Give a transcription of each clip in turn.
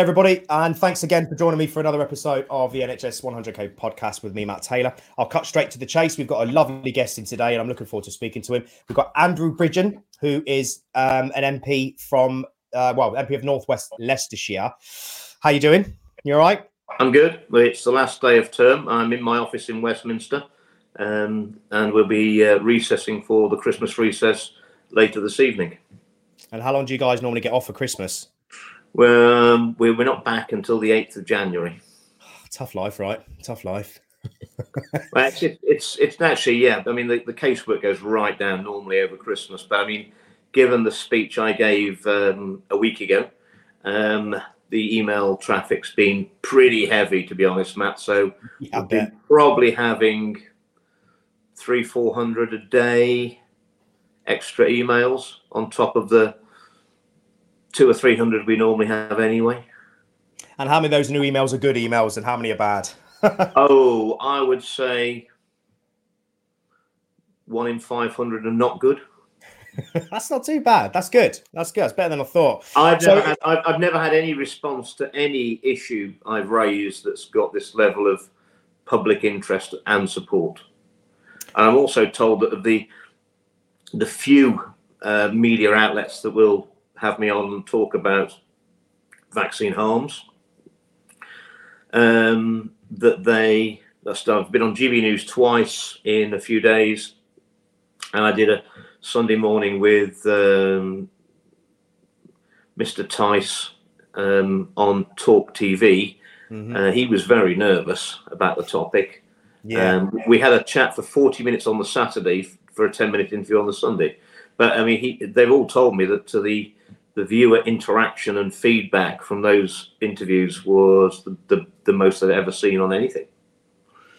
Hey, everybody, and thanks again for joining me for another episode of the NHS 100k podcast with me, Matt Taylor. I'll cut straight to the chase. We've got a lovely guest in today, and I'm looking forward to speaking to him. We've got Andrew Bridgen, who is um, an MP from, uh, well, MP of Northwest Leicestershire. How are you doing? You all right? I'm good. It's the last day of term. I'm in my office in Westminster, um, and we'll be uh, recessing for the Christmas recess later this evening. And how long do you guys normally get off for Christmas? We're, um, we're, we're not back until the 8th of January. Tough life, right? Tough life. well, it's, it's, it's actually, yeah, I mean, the, the casework goes right down normally over Christmas. But I mean, given the speech I gave um, a week ago, um, the email traffic's been pretty heavy, to be honest, Matt. So Yeah, we've been probably having three, four hundred a day extra emails on top of the two or three hundred we normally have anyway. And how many of those new emails are good emails and how many are bad? Oh, I would say one in five hundred are not good. That's not too bad. That's good. That's good. That's better than I thought. I've So- never had I've, I've never had any response to any issue I've raised that's got this level of public interest and support. And I'm also told that of the the few uh, media outlets that will have me on and talk about vaccine harms, um, that they that's I've been on GB News twice in a few days, and I did a Sunday morning with um, Mr. Tice um, on Talk TV. Mhm. Uh, he was very nervous about the topic. Yeah. Um, we had a chat for 40 minutes on the Saturday for a 10 minute interview on the Sunday. But I mean, he, they've all told me that to the the viewer interaction and feedback from those interviews was the, the, the most they've ever seen on anything.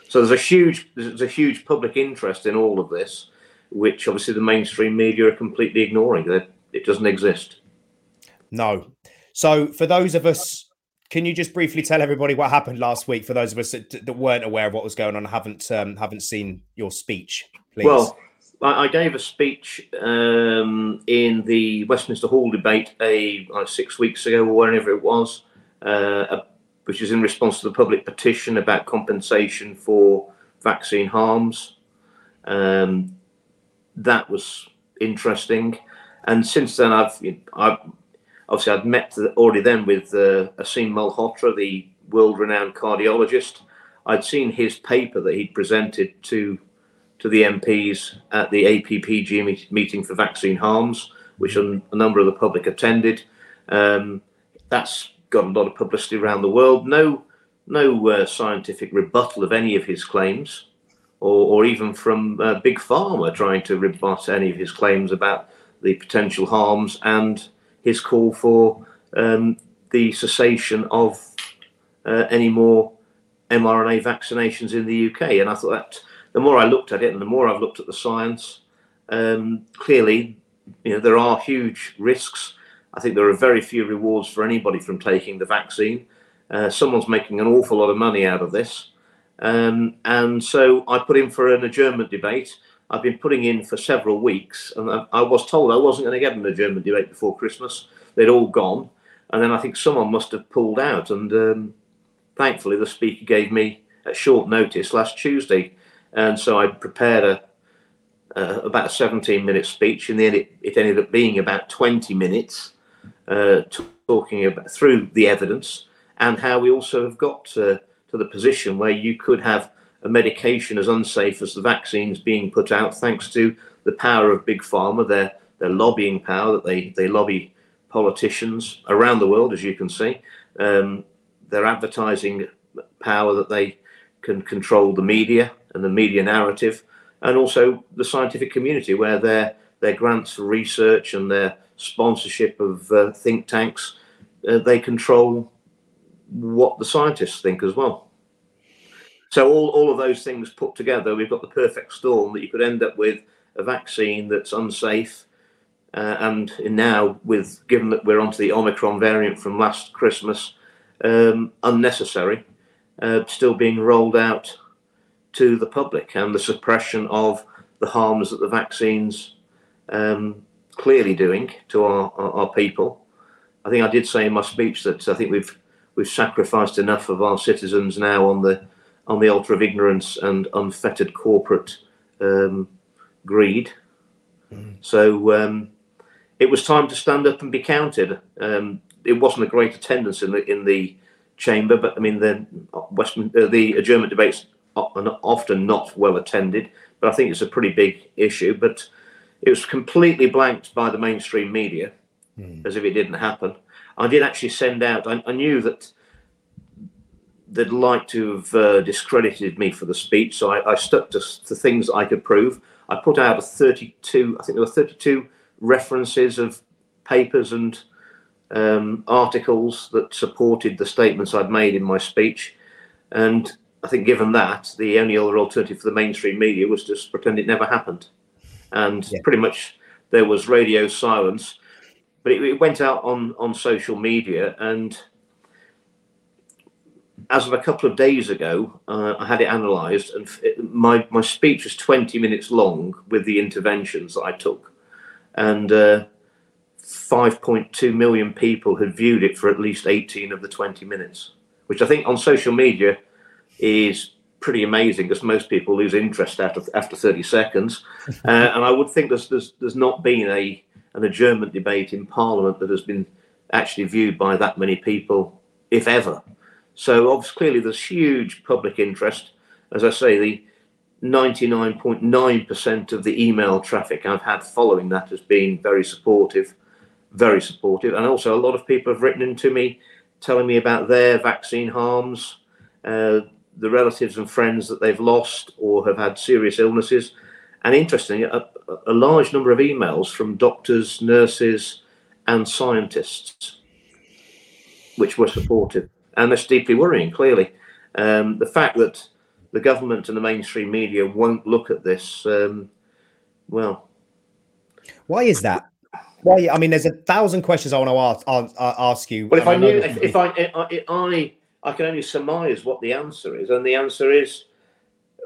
So there's a huge there's a huge public interest in all of this, which obviously the mainstream media are completely ignoring. That it doesn't exist. No. So for those of us, can you just briefly tell everybody what happened last week? For those of us that, that weren't aware of what was going on, and haven't um, haven't seen your speech, please. Well, I, gave a speech um, in the Westminster Hall debate a six weeks ago or whenever it was, uh, which is in response to the public petition about compensation for vaccine harms. Um, that was interesting, and since then I've I've obviously I'd met already then with uh, Aseem Malhotra, the world-renowned cardiologist. I'd seen his paper that he'd presented to to the MPs at the APPG meeting for vaccine harms, which a, a number of the public attended. Um, that's got a lot of publicity around the world. No, no uh, scientific rebuttal of any of his claims, or, or even from uh, big pharma trying to rebut any of his claims about the potential harms and his call for um, the cessation of uh, any more mRNA vaccinations in the UK. And I thought that the more I looked at it and the more I've looked at the science, um, clearly, you know, there are huge risks. I think there are very few rewards for anybody from taking the vaccine. Uh, someone's making an awful lot of money out of this. Um, and so I put in for an adjournment debate. I've been putting in for several weeks, and I, I was told I wasn't going to get an adjournment debate before Christmas. They'd all gone. And then I think someone must have pulled out. And um, thankfully, the speaker gave me at short notice last Tuesday and so I prepared a about a 17 minute speech, and then it, it ended up being about 20 minutes, uh, talking about through the evidence and how we also have got to, to the position where you could have a medication as unsafe as the vaccines being put out, thanks to the power of big pharma, their their lobbying power that they they lobby politicians around the world, as you can see, um, their advertising power that they can control the media and the media narrative, and also the scientific community, where their their grants for research and their sponsorship of uh, think tanks, uh, they control what the scientists think as well. So all, all of those things put together, we've got the perfect storm that you could end up with a vaccine that's unsafe, uh, and now with given that we're onto the Omicron variant from last Christmas, um, unnecessary, uh, still being rolled out to the public, and the suppression of the harms that the vaccines um, clearly doing to our, our, our people. I think I did say in my speech that I think we've we've sacrificed enough of our citizens now on the on the altar of ignorance and unfettered corporate um, greed. Mm. So um, it was time to stand up and be counted. Um, it wasn't a great attendance in the in the chamber, but I mean the Western uh, the adjournment debates often not well attended. But I think it's a pretty big issue. But it was completely blanked by the mainstream media, mm. as if it didn't happen. I did actually send out. I, I knew that they'd like to have uh, discredited me for the speech, so I, I stuck to, to things I could prove. I put out a 32. I think there were 32 references of papers and um, articles that supported the statements I'd made in my speech. And I think, given that, the only other alternative for the mainstream media was just pretend it never happened. And yeah. pretty much there was radio silence. But it, it, went out on, on social media. And as of a couple of days ago, uh, I had it analysed. And it, my, my speech was 20 minutes long with the interventions that I took. And uh, 5.2 million people had viewed it for at least 18 of the 20 minutes, which I think on social media is pretty amazing because most people lose interest after after 30 seconds. Uh, and I would think there's, there's there's not been a an adjournment debate in Parliament that has been actually viewed by that many people, if ever. So obviously, clearly, there's huge public interest. As I say, the 99.9% of the email traffic I've had following that has been very supportive very supportive. And also, a lot of people have written in to me telling me about their vaccine harms, uh, the relatives and friends that they've lost or have had serious illnesses. And interestingly, a, a large number of emails from doctors, nurses, and scientists, which were supportive. And that's deeply worrying, clearly. Um, the fact that the government and the mainstream media won't look at this, um, well. Why is that? Well, I mean, there's a thousand questions I want to ask, ask you. Well, if I, I knew, if, if, I, I, I can only surmise what the answer is, and the answer is,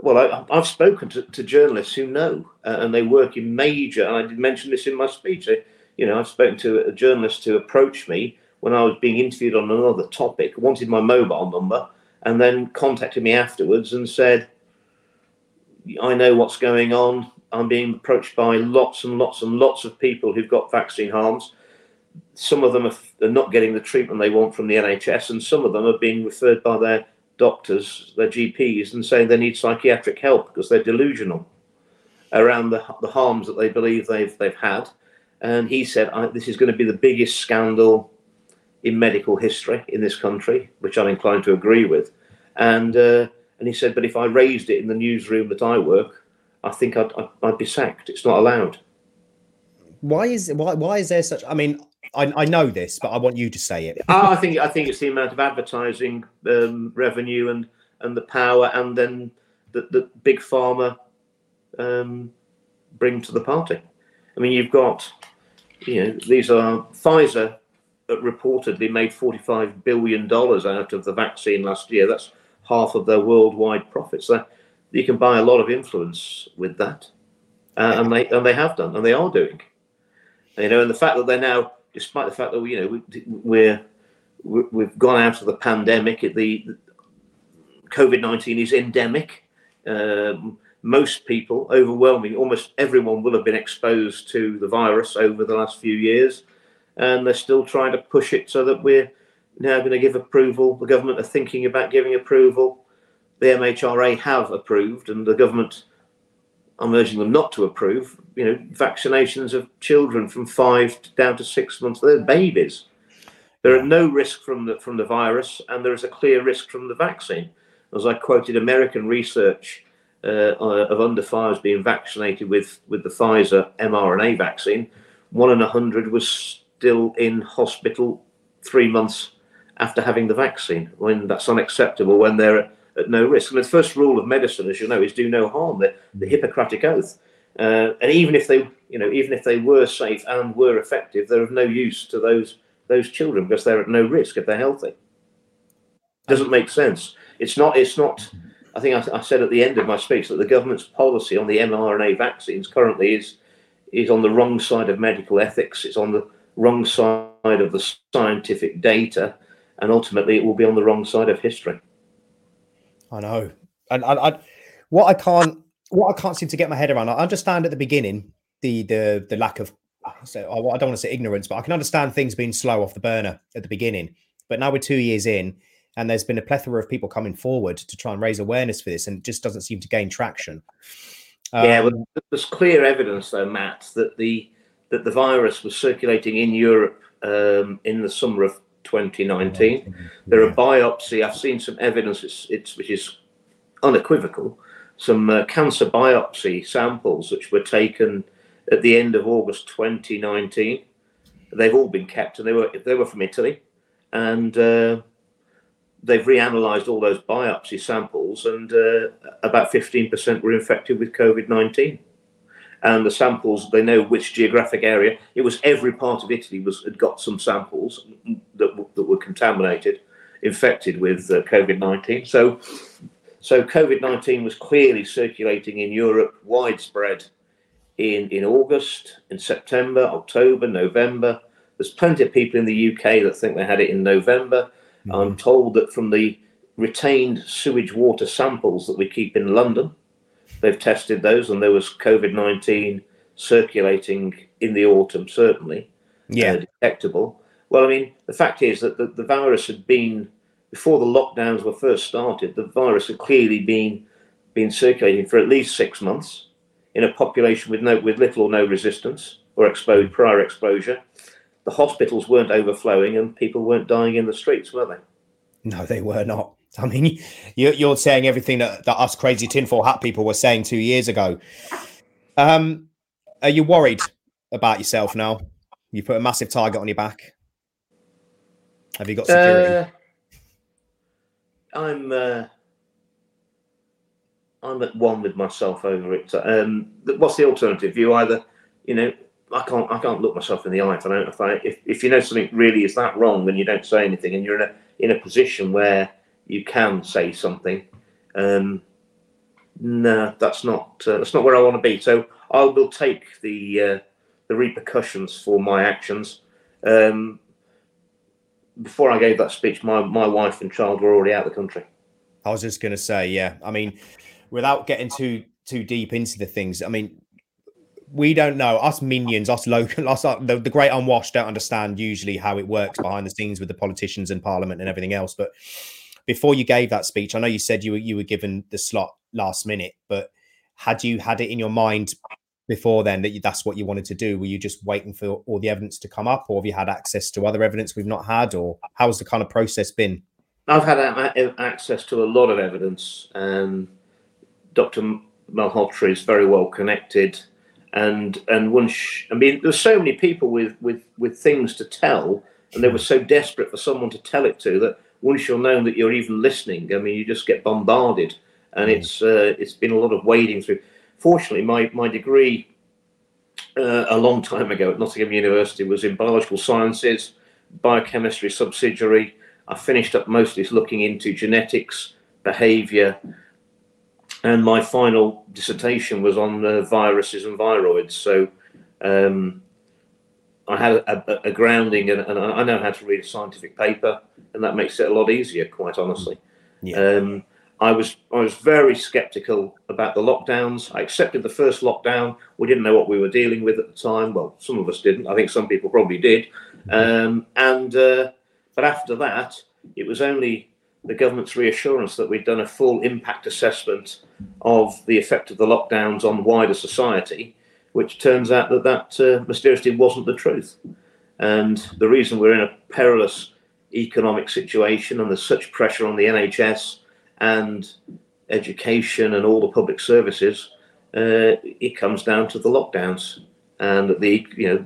well, I, have spoken to, to, journalists who know, uh, and they work in major. And I did mention this in my speech. I, you know, I've spoken to a journalist who approached me when I was being interviewed on another topic, wanted my mobile number, and then contacted me afterwards and said, "I know what's going on. I'm being approached by lots and lots and lots of people who've got vaccine harms. Some of them are, not getting the treatment they want from the NHS, and some of them are being referred by their doctors, their GPs, and saying they need psychiatric help because they're delusional around the, the harms that they believe they've they've had. And he said, "This is going to be the biggest scandal in medical history in this country," which I'm inclined to agree with. And uh, and he said, "But if I raised it in the newsroom that I work, I think I'd, I'd, I'd be sacked. It's not allowed. Why is why why is there such? I mean, I, I know this, but I want you to say it. I think I think it's the amount of advertising um, revenue and and the power, and then that the big pharma um, bring to the party. I mean, you've got you know these are Pfizer that reportedly made forty five billion dollars out of the vaccine last year. That's half of their worldwide profits. That you can buy a lot of influence with that, uh, and they and they have done, and they are doing. You know, and the fact that they're now, despite the fact that you know we, we're we've gone out of the pandemic, the COVID nineteen is endemic. Um, most people, overwhelming, almost everyone will have been exposed to the virus over the last few years, and they're still trying to push it so that we're now going to give approval. The government are thinking about giving approval the MHRA have approved, and the government, I'm urging them not to approve, you know, vaccinations of children from five down to six months. They're babies. There are no risk from the from the virus, and there is a clear risk from the vaccine. As I quoted American research uh, of under fives being vaccinated with with the Pfizer mRNA vaccine, one in a hundred was still in hospital three months after having the vaccine. When that's unacceptable, when they're at no risk. And the first rule of medicine, as you know, is do no harm. The, the Hippocratic Oath. Uh, and even if they, you know, even if they were safe and were effective, they're of no use to those those children because they're at no risk if they're healthy. Doesn't make sense. It's not. It's not. I think I, I said at the end of my speech that the government's policy on the mRNA vaccines currently is is on the wrong side of medical ethics. It's on the wrong side of the scientific data, and ultimately it will be on the wrong side of history. I know, and I, I, what I can't, what I can't seem to get my head around. I understand at the beginning the the the lack of, so I don't want to say ignorance, but I can understand things being slow off the burner at the beginning. But now we're two years in, and there's been a plethora of people coming forward to try and raise awareness for this, and it just doesn't seem to gain traction. Um, yeah, well, there's clear evidence, though, Matt, that the that the virus was circulating in Europe um, in the summer of 2019. There are biopsy. I've seen some evidence. It's, it's which is unequivocal. Some uh, cancer biopsy samples which were taken at the end of August 2019. They've all been kept, and they were they were from Italy, and uh, they've reanalyzed all those biopsy samples, and uh, about 15% were infected with COVID 19. And the samples, they know which geographic area. It was every part of Italy was had got some samples that, that were contaminated, infected with uh, COVID 19. So, so COVID 19 was clearly circulating in Europe, widespread in, in August, in September, October, November. There's plenty of people in the UK that think they had it in November Mm-hmm. I'm told that from the retained sewage water samples that we keep in London, they've tested those and there was COVID 19 circulating in the autumn, certainly. Yeah. Uh, detectable. Well, I mean, the fact is that the, the virus had been, before the lockdowns were first started, the virus had clearly been been circulating for at least six months in a population with no with little or no resistance or exposed prior exposure the hospitals weren't overflowing and people weren't dying in the streets, were they? No, they were not. I mean, you're, saying everything that, that us crazy tinfoil hat people were saying two years ago. Um, are you worried about yourself now? You put a massive target on your back. Have you got security? Uh, I'm uh, I'm at one with myself over it. Um, what's the alternative? You either, you know, I can't I can't look myself in the eye if I don't if I if, if you know something really is that wrong and you don't say anything and you're in a in a position where you can say something. Um, no, that's not uh, that's not where I want to be. So I will take the uh, the repercussions for my actions. Um, before I gave that speech, my my wife and child were already out of the country. I was just going to say, yeah. I mean, without getting too too deep into the things, I mean, we don't know us minions, us local, us uh, the, the great unwashed don't understand usually how it works behind the scenes with the politicians and parliament and everything else. But before you gave that speech, I know you said you were you were given the slot last minute, but had you had it in your mind before then that you, that's what you wanted to do? Were you just waiting for all the evidence to come up, or have you had access to other evidence we've not had, or how's the kind of process been? I've had access to a lot of evidence. Um, Dr. Malhotra is very well connected and and once I mean there's so many people with with with things to tell, and they were so desperate for someone to tell it to that once you're known that you're even listening, I mean you just get bombarded, and mm. it's uh, it's been a lot of wading through. Fortunately, my my degree uh, a long time ago at Nottingham University was in biological sciences, biochemistry subsidiary. I finished up mostly looking into genetics, behaviour, and my final dissertation was on uh, viruses and viroids. So um, I had a, a, a grounding, and, and, I know how to read a scientific paper, and that makes it a lot easier, quite honestly. Yeah. Um, I was I was very sceptical about the lockdowns. I accepted the first lockdown. We didn't know what we were dealing with at the time. Well, some of us didn't. I think some people probably did. Um, and uh, but after that, it was only the government's reassurance that we'd done a full impact assessment of the effect of the lockdowns on wider society, which turns out that that uh, mysteriously wasn't the truth. And the reason we're in a perilous economic situation and there's such pressure on the NHS and education and all the public services, uh, it comes down to the lockdowns and the you know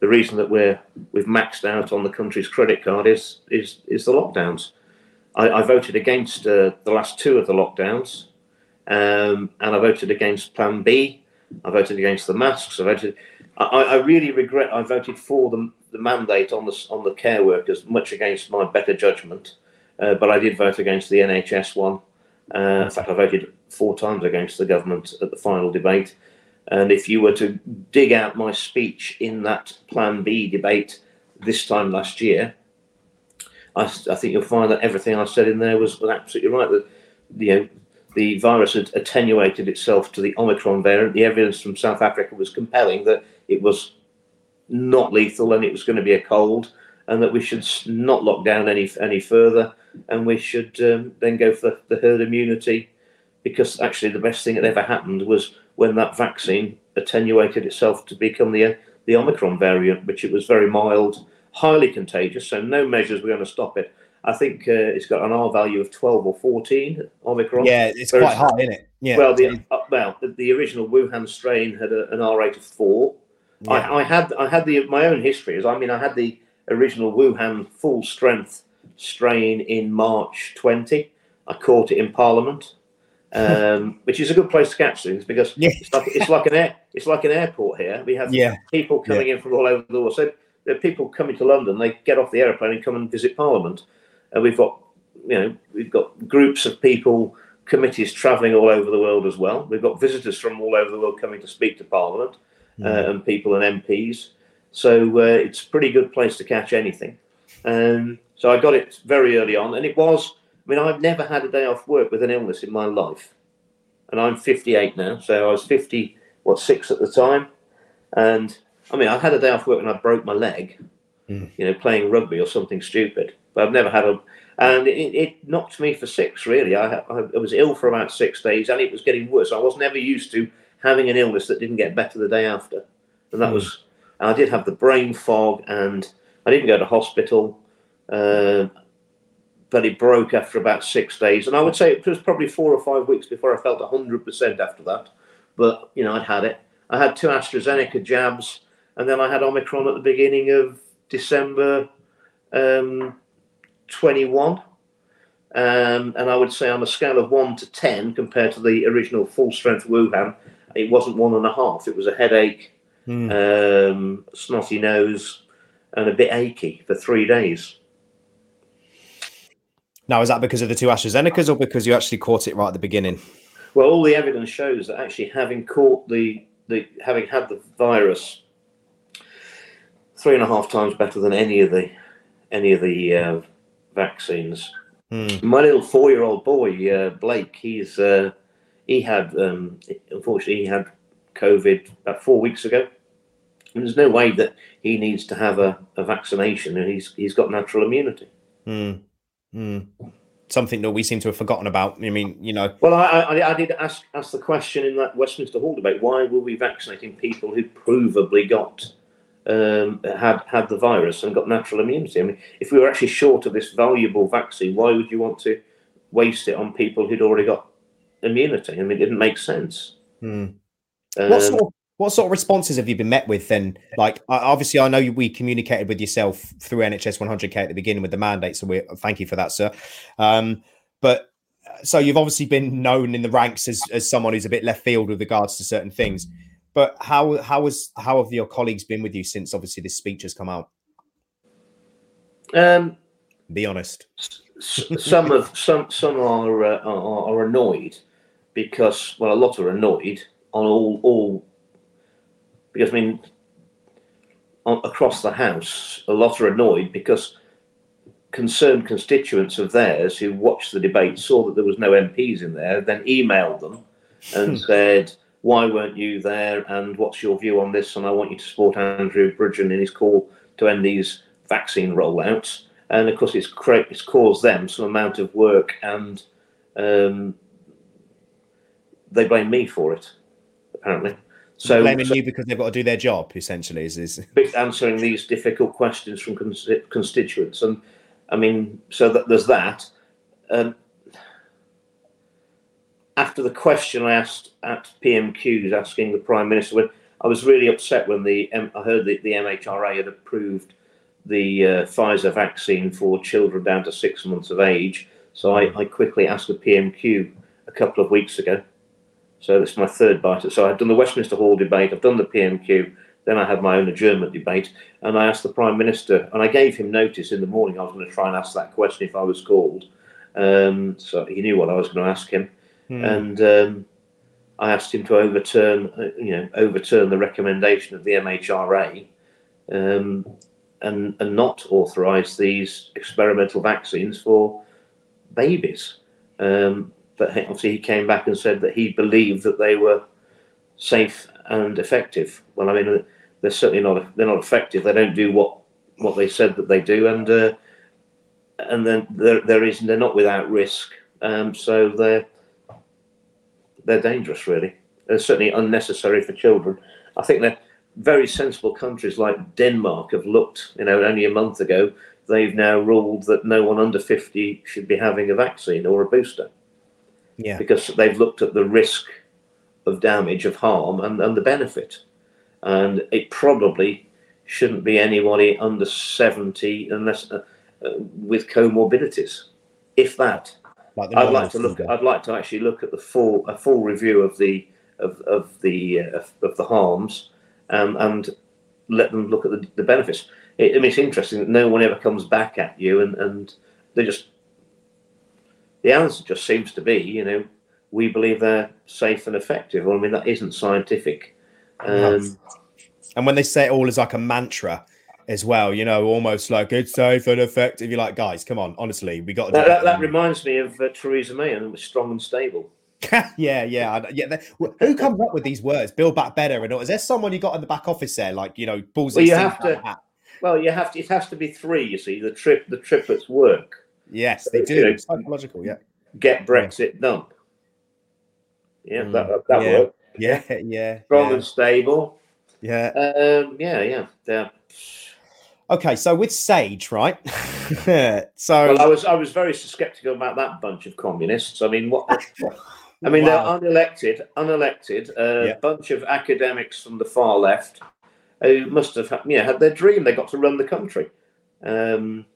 the reason that we're we've maxed out on the country's credit card is is is the lockdowns. I, I voted against uh, the last two of the lockdowns, um, and I voted against Plan B. I voted against the masks. I voted. I, I really regret I voted for the, the mandate on the on the care workers, much against my better judgment. Uh, but I did vote against the NHS one. Uh, in fact, I voted four times against the government at the final debate. And if you were to dig out my speech in that Plan B debate, this time last year, I, I think you'll find that everything I said in there was, was absolutely right. That you know the virus had attenuated itself to the Omicron variant. The evidence from South Africa was compelling that it was not lethal and it was going to be a cold, and that we should not lock down any any further, and we should um, then go for the, the herd immunity, because actually the best thing that ever happened was when that vaccine attenuated itself to become the the Omicron variant, which it was very mild, highly contagious, so no measures were going to stop it. I think uh, it's got an R value of 12 or 14 Omicron. Yeah, it's Whereas, quite high, isn't it? Yeah. Well, the uh, well the, the, original Wuhan strain had a, an R rate of four. Yeah. I, I, had I had the my own history. is I mean, I had the original Wuhan full strength strain in March 20. I caught it in Parliament, um, which is a good place to catch things because yeah. it's like it's like an air it's like an airport here. We have yeah. people coming in from all over the world. So there are people coming to London. They get off the airplane and come and visit Parliament and we've got you know we've got groups of people committees travelling all over the world as well. We've got visitors from all over the world coming to speak to parliament mm. uh, and people and mps so uh, it's a pretty good place to catch anything. Um, so i got it very early on and it was i mean i've never had a day off work with an illness in my life. And i'm 58 now so i was 50 what six at the time. And i mean i had a day off work and i broke my leg mm. you know playing rugby or something stupid but I've never had a, and it, it knocked me for six. Really, I, I, I, was ill for about six days, and it was getting worse. I was never used to having an illness that didn't get better the day after, and that mm. was. I did have the brain fog, and I didn't go to hospital, uh, but it broke after about six days. And I would say it was probably four or five weeks before I felt hundred percent after that. But you know, I'd had it. I had two AstraZeneca jabs, and then I had Omicron at the beginning of December. Um, 21. Um, and I would say on a scale of one to 10 compared to the original full strength Wuhan, it wasn't one and a half. It was a headache, mm. um, snotty nose, and a bit achy for three days. Now, is that because of the two AstraZenecas or because you actually caught it right at the beginning? Well, all the evidence shows that actually having caught the, the having had the virus three and a half times better than any of the any of the uh, vaccines. Mm. My little four-year-old boy, uh, Blake, he's uh, he had um, unfortunately he had COVID about four weeks ago. And there's no way that he needs to have a, a vaccination, and he's he's got natural immunity. Mm. Mm. Something that we seem to have forgotten about. I mean, you know. Well, I, I, I did ask ask the question in that Westminster Hall debate: Why were we vaccinating people who provably got um, had had the virus and got natural immunity. I mean, if we were actually short of this valuable vaccine, why would you want to waste it on people who'd already got immunity? I mean, it didn't make sense. Hmm. Um, what sort of what sort of responses have you been met with then? Like, obviously, I know we communicated with yourself through NHS 100K at the beginning with the mandate, so we thank you for that, sir. Um, but so you've obviously been known in the ranks as, as someone who's a bit left field with regards to certain things. But how how has how have your colleagues been with you since obviously this speech has come out? Um, Be honest. some of some some are, uh, are, are annoyed because well a lot are annoyed on all all because I mean on, across the house a lot are annoyed because concerned constituents of theirs who watched the debate saw that there was no MPs in there, then emailed them and said, why weren't you there and what's your view on this? And I want you to support Andrew Bridgen in his call to end these vaccine rollouts. And of course, it's, cre- it's caused them some amount of work and um, they blame me for it, apparently. So blaming so, you because they've got to do their job, essentially, is, is answering these difficult questions from constituents. And I mean, so that there's that. Um, after the question I asked at PMQs asking the Prime Minister, when I was really upset when the I heard that the MHRA had approved the uh, Pfizer vaccine for children down to six months of age. So I, I quickly asked the PMQ a couple of weeks ago. So this is my third bite. So I've done the Westminster Hall debate, I've done the PMQ, then I had my own adjournment debate, and I asked the Prime Minister, and I gave him notice in the morning I was going to try and ask that question if I was called. Um, so he knew what I was going to ask him. Hmm. And um, I asked him to overturn, uh, you know, overturn the recommendation of the MHRA. Um, and and not authorise these experimental vaccines for babies. Um, but obviously, he came back and said that he believed that they were safe and effective. Well, I mean, they're certainly not. They're not effective. They don't do what what they said that they do, and uh, and then there there is they're not without risk. Um, so they're they're dangerous, really. They're certainly unnecessary for children. I think they're very sensible countries like Denmark have looked. You know, only a month ago, they've now ruled that no one under fifty should be having a vaccine or a booster. Yeah, because they've looked at the risk of damage, of harm, and, and the benefit. And it probably shouldn't be anybody under 70 unless uh, uh, with comorbidities, if that. Like I'd like to look. I'd like to actually look at the full a full review of the of, of the uh, of, of, the harms um, and let them look at the, the benefits. It, I mean, it's interesting that no one ever comes back at you and, and they just the answer just seems to be, you know, we believe they're safe and effective. Well, I mean, that isn't scientific. Um, and when they say it all is like a mantra as well, you know, almost like it's safe and effective. You're like, guys, come on, honestly, we got to. That, that, that, reminds me of uh, Theresa May and it was strong and stable. yeah, yeah, yeah. Who comes up with these words? Build back better, and is there someone you got in the back office there, like you know, balls? Well, you have to. Well, you have to. It has to be three. You see, the trip, the triplets work. Yes, they do. You know, Psychological, yeah. Get Brexit yeah. done. Yeah, mm. that that yeah. worked. Yeah, yeah. Strong yeah. and stable. Yeah. Um, yeah, yeah. Yeah. Okay, so with Sage, right? so well, I was I was very skeptical about that bunch of communists. I mean, what? I mean, wow. they're unelected, unelected, a uh, yeah. bunch of academics from the far left who must have, had, yeah, had their dream. They got to run the country. Um,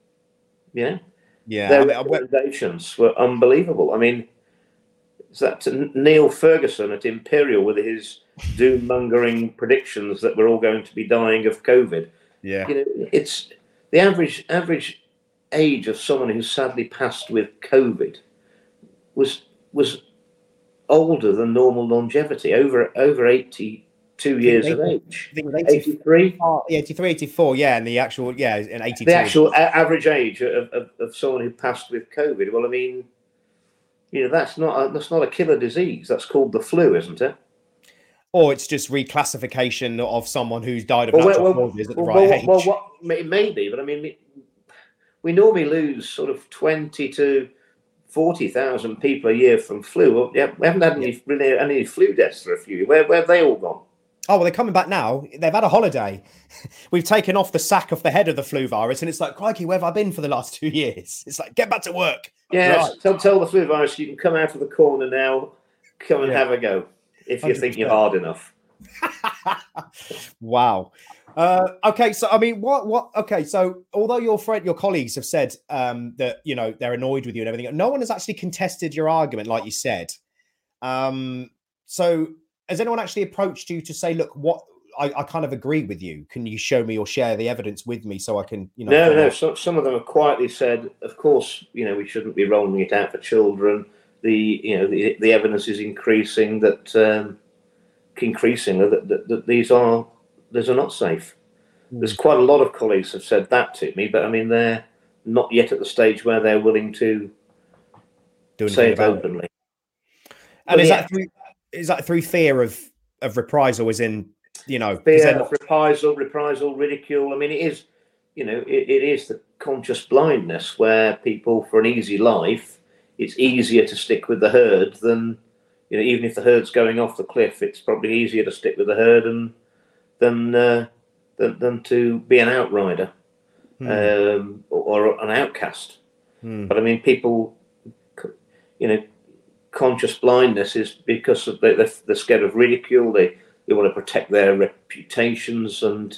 yeah, yeah. Their I mean, recommendations were unbelievable. I mean, is that Neil Ferguson at Imperial with his doom mongering predictions that we're all going to be dying of COVID? Yeah, you know, it's the average average age of someone who sadly passed with COVID was was older than normal longevity, over over 82 years of age. I think it was 83? 83, 84, yeah, and the actual, yeah, in 82. The actual a- average age of, of, of, someone who passed with COVID. Well, I mean, you know, that's not a, that's not a killer disease. That's called the flu, isn't it? Or it's just reclassification of someone who's died of well, natural well, causes at the well, right age. Well, what, it may be, but I mean, we normally lose sort of 20 to 40,000 people a year from flu. Yeah, we haven't had any, really, any flu deaths for a few. Years. Where, where have they all gone? Oh, well, they're coming back now. They've had a holiday. We've taken off the sack off the head of the flu virus, and it's like, crikey, where have I been for the last two years? It's like, get back to work. Yeah, right. tell, tell the flu virus you can come out of the corner now, come and yeah. have a go if you 100%. think you're hard enough. wow. Uh, okay, so I mean, what, what? Okay, so although your friend, your colleagues have said um, that you know they're annoyed with you and everything, no one has actually contested your argument, like you said. Um, so has anyone actually approached you to say, look, what? I, I kind of agree with you. Can you show me or share the evidence with me so I can, you know? No, no. So, some of them have quietly said, of course, you know, we shouldn't be rolling it out for children. The, you know, the, the evidence is increasing that, um, increasing that, that, that these are those are not safe. Mm. There's quite a lot of colleagues have said that to me, but I mean they're not yet at the stage where they're willing to Do say it openly. And is yeah. that through is that through fear of of reprisal? As in, you know, fear of reprisal, reprisal, ridicule. I mean, it is, you know, it, it is the conscious blindness where people, for an easy life, it's easier to stick with the herd than, you know, even if the herd's going off the cliff, it's probably easier to stick with the herd and than uh, than, than to be an outrider hmm. um, or, or, an outcast. Hmm. But I mean, people, you know, conscious blindness is because of they, they're, scared of ridicule. They they want to protect their reputations, and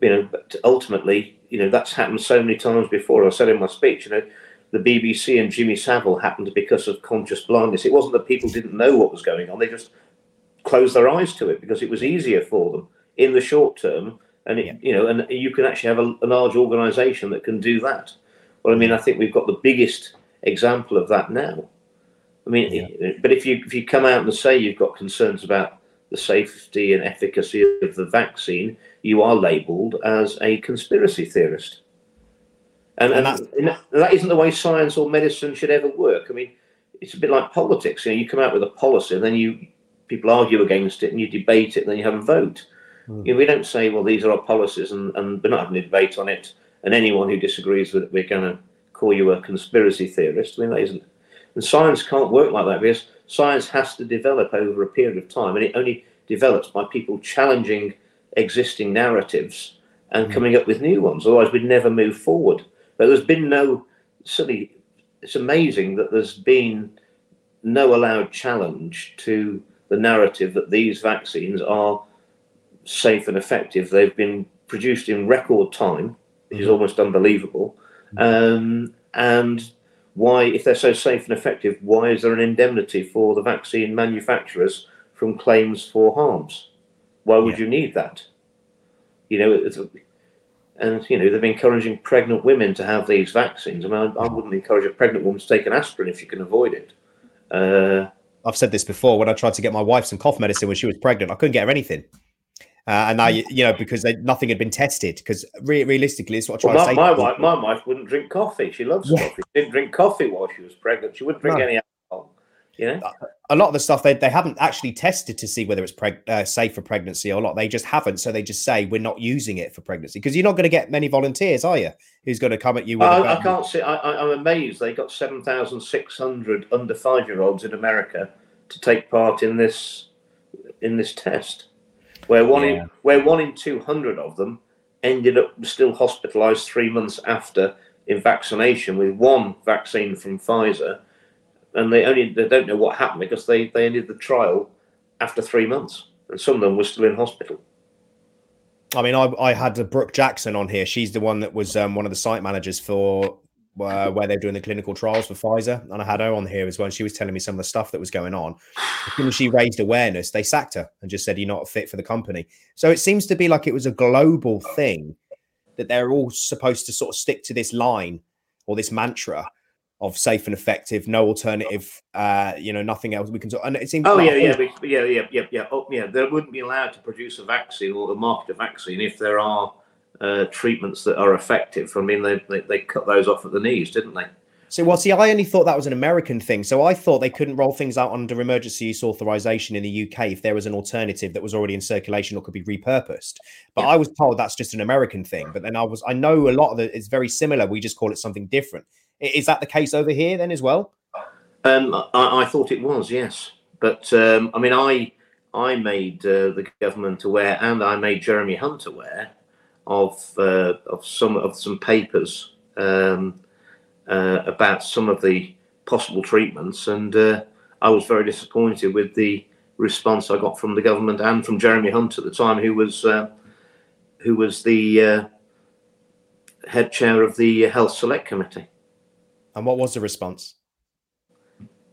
you know, but ultimately, you know, that's happened so many times before. I said in my speech, you know. The BBC and Jimmy Savile happened because of conscious blindness. It wasn't that people didn't know what was going on; they just closed their eyes to it because it was easier for them in the short term, and it, yeah. you know, and you can actually have a, a large organisation that can do that. Well, I mean, I think we've got the biggest example of that now. I mean, yeah. but if you if you come out and say you've got concerns about the safety and efficacy of the vaccine, you are labelled as a conspiracy theorist. And, and, and, that isn't the way science or medicine should ever work. I mean, it's a bit like politics. You know, you come out with a policy, and then you people argue against it, and you debate it, and then you have a vote. Mm. You know, we don't say, well, these are our policies, and, and we're not having a debate on it. And anyone who disagrees with it, we're going to call you a conspiracy theorist. I mean, that isn't. And science can't work like that because science has to develop over a period of time, and it only develops by people challenging existing narratives and mm. coming up with new ones. Otherwise, we'd never move forward. But there's been no, certainly, it's amazing that there's been no allowed challenge to the narrative that these vaccines are safe and effective. They've been produced in record time, which is mm-hmm. almost unbelievable. Um, and why, if they're so safe and effective, why is there an indemnity for the vaccine manufacturers from claims for harms? Why would yeah. you need that? You know, and you know they've been encouraging pregnant women to have these vaccines. I mean, I, I wouldn't encourage a pregnant woman to take an aspirin if you can avoid it. Uh, I've said this before. When I tried to get my wife some cough medicine when she was pregnant, I couldn't get her anything. Uh, and now, you know, because they, nothing had been tested. Because re- realistically, it's what I try well, to say. My wife, my wife wouldn't drink coffee. She loves yeah. coffee. She didn't drink coffee while she was pregnant. She wouldn't drink no. any. You know? A lot of the stuff they, they haven't actually tested to see whether it's preg- uh, safe for pregnancy or not. They just haven't. So they just say we're not using it for pregnancy because you're not going to get many volunteers, are you? Who's going to come at you? With I, I can't see. I, am amazed they got seven thousand six hundred under five year olds in America to take part in this in this test where one yeah. in where one in two hundred of them ended up still hospitalised three months after in vaccination with one vaccine from Pfizer, and they only they don't know what happened because they they ended the trial after three months, and some of them were still in hospital. I mean, I, I had Brook Jackson on here. She's the one that was um, one of the site managers for uh, where they're doing the clinical trials for Pfizer, and I had her on here as well. And she was telling me some of the stuff that was going on. As soon as she raised awareness, they sacked her and just said, "You're not fit for the company." So it seems to be like it was a global thing that they're all supposed to sort of stick to this line or this mantra of safe and effective, no alternative, uh, you know, nothing else we can. And it seems. Oh yeah, yeah, yeah, yeah, yeah, yeah. Oh yeah, they wouldn't be allowed to produce a vaccine or market a vaccine if there are uh, treatments that are effective. I mean, they, they, they cut those off at the knees, didn't they? So, well, see, I only thought that was an American thing. So I thought they couldn't roll things out under emergency use authorization in the UK if there was an alternative that was already in circulation or could be repurposed. But yeah. I was told that's just an American thing. But then I was, I know a lot of it is very similar. We just call it something different. Is that the case over here then as well? Um, I, I, thought it was, yes. But um, I mean, I I made uh, the government aware, and I made Jeremy Hunt aware of uh, of some of some papers um, uh, about some of the possible treatments, and uh, I was very disappointed with the response I got from the government and from Jeremy Hunt at the time, who was uh, who was the uh, head chair of the Health Select Committee. And what was the response?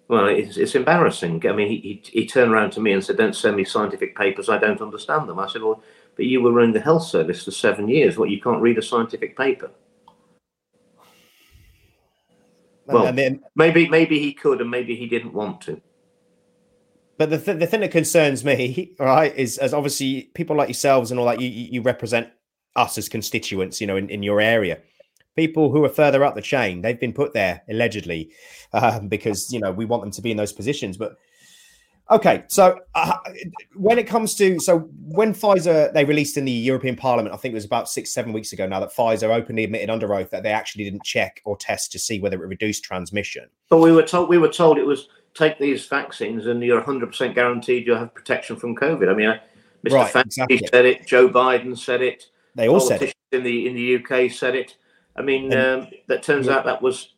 Well, it's, it's embarrassing. I mean, he, he, he turned around to me and said, "Don't send me scientific papers. I don't understand them." I said, "Well." but you were running the health service for seven years. What, you can't read a scientific paper? Well, then, maybe maybe he could, and maybe he didn't want to. But the, th- the thing that concerns me, right, is as obviously people like yourselves and all that, you, you represent us as constituents, you know, in, in your area. People who are further up the chain, they've been put there allegedly um, because, you know, we want them to be in those positions. But Okay, so uh, when it comes to so when Pfizer they released in the European Parliament, I think it was about six seven weeks ago now that Pfizer openly admitted under oath that they actually didn't check or test to see whether it reduced transmission. But we were told we were told it was take these vaccines and you're 100 percent guaranteed you'll have protection from COVID. I mean, Mr. Right, Fauci exactly. said it, Joe Biden said it, they all said it in the in the UK said it. I mean, um, that turns yeah. out that was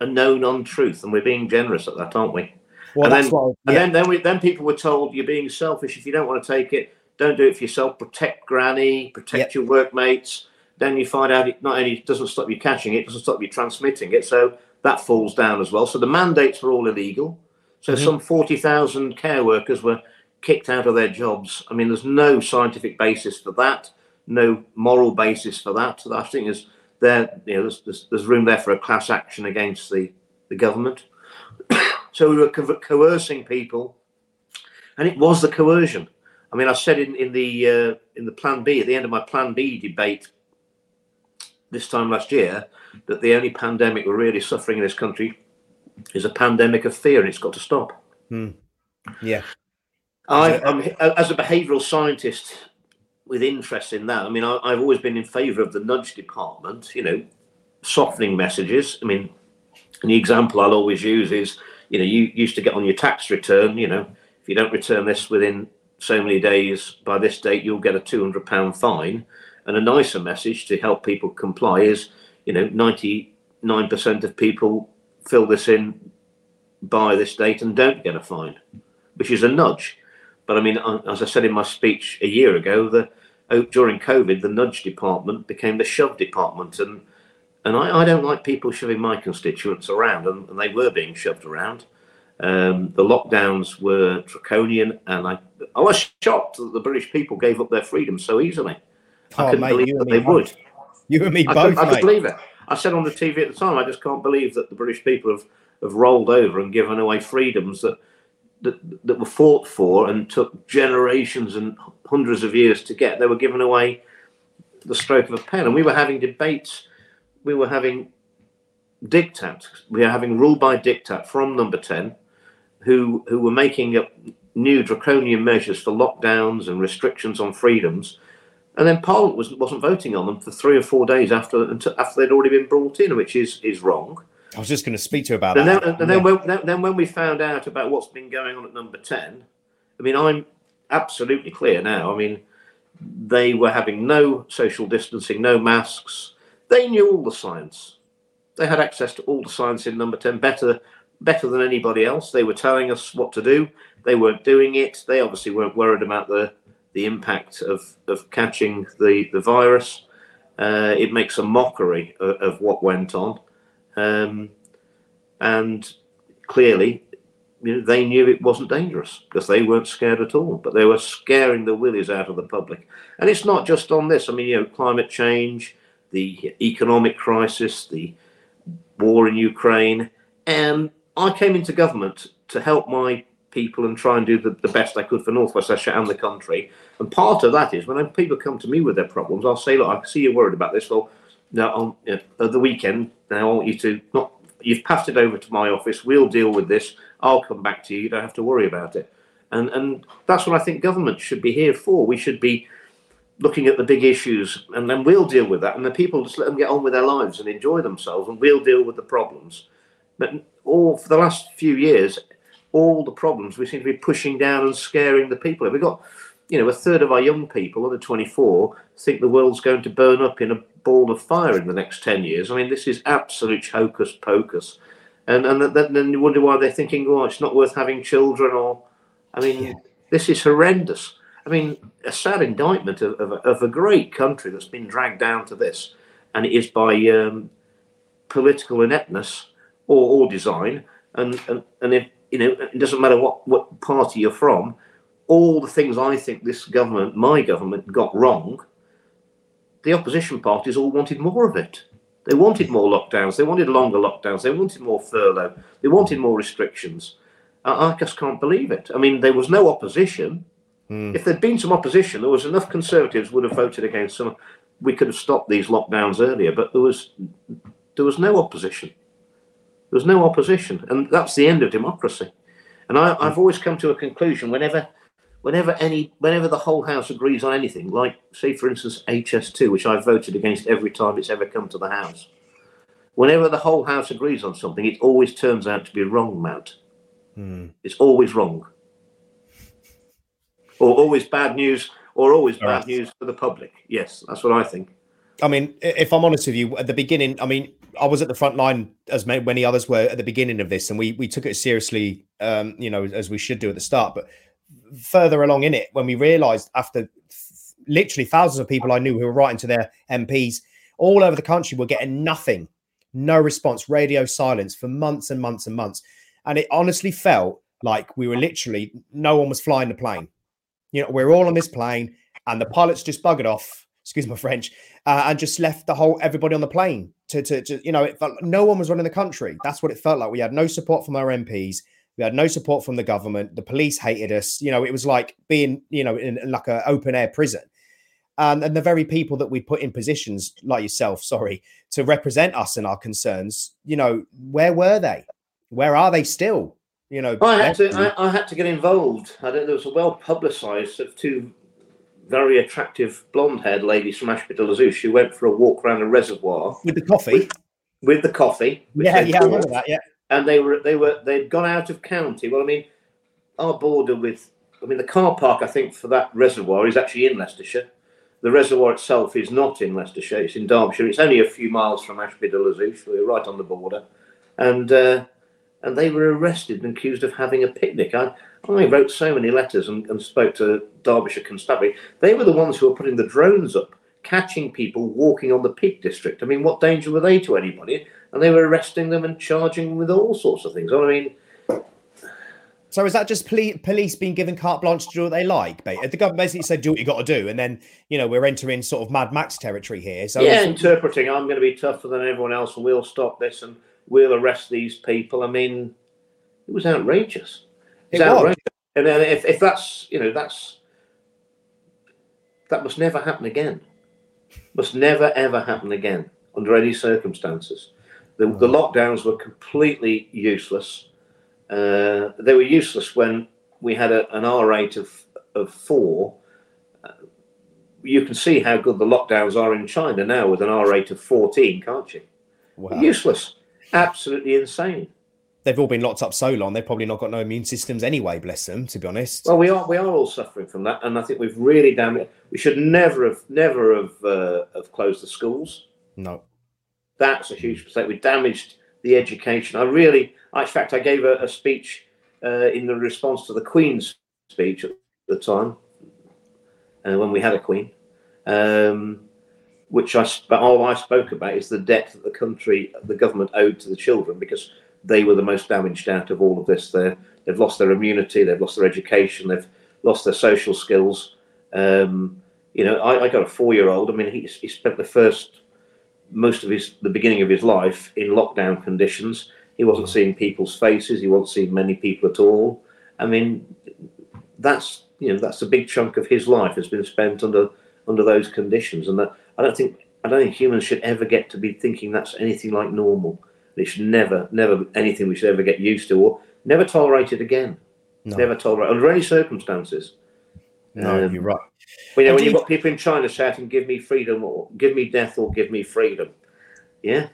a known untruth, and we're being generous at that, aren't we? Well, and then, yeah. and then then we then people were told you're being selfish if you don't want to take it. Don't do it for yourself. Protect granny. Protect yep. your workmates. Then you find out it not only doesn't stop you catching it, it doesn't stop you transmitting it. So that falls down as well. So the mandates were all illegal. So mm-hmm. some forty thousand care workers were kicked out of their jobs. I mean, there's no scientific basis for that. No moral basis for that. So I think there's there you know there's, there's, there's room there for a class action against the the government. So we were co- coercing people, and it was the coercion. I mean, I said in in the uh, in the Plan B at the end of my Plan B debate this time last year that the only pandemic we're really suffering in this country is a pandemic of fear, and it's got to stop. Hmm. Yeah. I, I'm, as a behavioural scientist with interest in that, I mean, I, I've always been in favour of the nudge department. You know, softening messages. I mean, the example I'll always use is, you know, you used to get on your tax return. You know, if you don't return this within so many days by this date, you'll get a two hundred pound fine. And a nicer message to help people comply is, you know, ninety nine percent of people fill this in by this date and don't get a fine, which is a nudge. But I mean, uh, as I said in my speech a year ago, the during COVID, the nudge department became the shove department, and and I, I don't like people shoving my constituents around, and, and they were being shoved around. Um, the lockdowns were draconian, and I I was shocked that the British people gave up their freedom so easily. Oh, I couldn't mate, believe that they both. would. You and me I both. I couldn't believe it. I said on the TV at the time, I just can't believe that the British people have, have rolled over and given away freedoms that, that that were fought for and took generations and hundreds of years to get. They were given away the stroke of a pen, and we were having debates. We were having diktat. We were having rule by diktat from Number Ten, who who were making up new draconian measures for lockdowns and restrictions on freedoms and then Parliament was, wasn't voting on them for three or four days after after they'd already been brought in, which is is wrong. I was just going to speak to you about and that. Then, and yeah. then, when, then when we found out about what's been going on at number 10, I mean, I'm absolutely clear now. I mean, they were having no social distancing, no masks. They knew all the science. They had access to all the science in number 10 better, better than anybody else. They were telling us what to do. They weren't doing it. They obviously weren't worried about the the impact of, of catching the, the virus. Uh, it makes a mockery of, of what went on. Um, and clearly, you know, they knew it wasn't dangerous because they weren't scared at all, but they were scaring the willies out of the public. And it's not just on this. I mean, you know, climate change, the economic crisis, the war in Ukraine. And I came into government to help my people and try and do the, the best I could for Northwest Leicestershire and the country. And part of that is when people come to me with their problems, I'll say, look, I see you're worried about this. Well, now on know, the weekend, now I want you to not. You've passed it over to my office. We'll deal with this. I'll come back to you. You don't have to worry about it. And and that's what I think government should be here for. We should be looking at the big issues, and then we'll deal with that. And the people just let them get on with their lives and enjoy themselves, and we'll deal with the problems. But all for the last few years, all the problems we seem to be pushing down and scaring the people. We've got, you know, a third of our young people under 24 think the world's going to burn up in a ball of fire in the next 10 years. I mean, this is absolute hocus pocus. And, and then you wonder why they're thinking, oh, it's not worth having children, or, I mean, yeah. this is horrendous. I mean, a sad indictment of, of, of, a great country that's been dragged down to this, and it is by um, political ineptness or, or design. And, and, and if you know, it doesn't matter what, what party you're from, all the things I think this government, my government, got wrong, the opposition parties all wanted more of it. They wanted more lockdowns. They wanted longer lockdowns. They wanted more furlough. They wanted more restrictions. I, I just can't believe it. I mean, there was no opposition. Mm. If there'd been some opposition, there was enough Conservatives would have voted against some. We could have stopped these lockdowns earlier, but there was there was no opposition. There was no opposition, and that's the end of democracy. And I, have always come to a conclusion whenever, whenever any, whenever the whole House agrees on anything, like say for instance HS2, which I've voted against every time it's ever come to the House. Whenever the whole House agrees on something, it always turns out to be wrong, Matt. Hmm. It's always wrong, or always bad news, or always All bad right. news for the public. Yes, that's what I think. I mean, if I'm honest with you, at the beginning, I mean, I was at the front line as many others were at the beginning of this, and we we took it seriously, um, you know, as we should do at the start. But further along in it, when we realised after literally thousands of people I knew who were writing to their MPs all over the country were getting nothing, no response, radio silence for months and months and months, and it honestly felt like we were literally no one was flying the plane. You know, we're all on this plane, and the pilots just buggered off. Excuse my French, uh, and just left the whole everybody on the plane to, to, to, you know, it felt no one was running the country. That's what it felt like. We had no support from our MPs. We had no support from the government. The police hated us. You know, it was like being, you know, in, like an open air prison. Um, and the very people that we put in positions like yourself, sorry, to represent us and our concerns, you know, where were they? Where are they still? You know, I had to. I, I had to get involved. I there was a well publicised of two very attractive blonde-haired ladies from Ashby de la Zouch who went for a walk around a reservoir with the coffee. With, with the coffee. Yeah, yeah, I remember that. Yeah, and they were they were they'd gone out of county. Well, I mean, our border with I mean the car park I think for that reservoir is actually in Leicestershire. The reservoir itself is not in Leicestershire; it's in Derbyshire. It's only a few miles from Ashby de la Zouch. We're right on the border, and uh, and they were arrested and accused of having a picnic. I I wrote so many letters and, and spoke to Derbyshire Constabulary. They were the ones who were putting the drones up, catching people walking on the Peak District. I mean, what danger were they to anybody? and they were arresting them and charging them with all sorts of things. I mean, so is that just poli- police being given carte blanche to do what they like? The government basically said, "Do what you got to do," and then you know we're entering sort of Mad Max territory here. So yeah, interpreting, I'm going to be tougher than everyone else, and we'll stop this, and we'll arrest these people. I mean, it was outrageous. It, it outrageous. Was. And then if, if that's you know that's that must never happen again. Must never ever happen again under any circumstances. The, the lockdowns were completely useless. Uh, they were useless when we had a, an R rate of, of four. Uh, you can see how good the lockdowns are in China now with an R rate of 14, can't you? Wow. Useless. Absolutely insane. They've all been locked up so long, they've probably not got no immune systems anyway, bless them, to be honest. Well, we are we are all suffering from that, and I think we've really damaged. We should never have never have uh, have closed the schools. No. That's a huge mistake. We damaged the education. I really, in fact, I gave a, a speech uh, in the response to the Queen's speech at the time uh, when we had a Queen, um, which I all I spoke about is the debt that the country, the government owed to the children because they were the most damaged out of all of this. they they've lost their immunity, they've lost their education, they've lost their social skills. Um, you know, I, I got a four-year-old. I mean, he, he spent the first most of his the beginning of his life in lockdown conditions. He wasn't mm. seeing people's faces. He wasn't seeing many people at all. I mean, that's you know that's a big chunk of his life has been spent under under those conditions, and that I don't think I don't think humans should ever get to be thinking that's anything like normal. It should never, never anything we should ever get used to or never tolerate it again. No. Never tolerate under any circumstances. No, um, you're right. Well, you know, when you've got people in China shouting, "Give me freedom," or "Give me death," or "Give me freedom," yeah,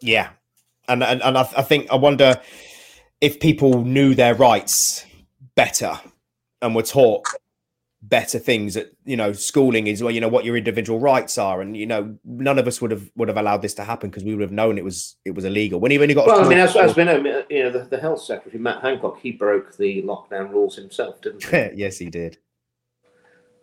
yeah, and and, and I, I think I wonder if people knew their rights better and were taught better things at you know schooling is well you know what your individual rights are and you know none of us would have would have allowed this to happen because we would have known it was it was illegal when he when he got well i mean as, as we know you know the, the health secretary matt hancock he broke the lockdown rules himself didn't he yes he did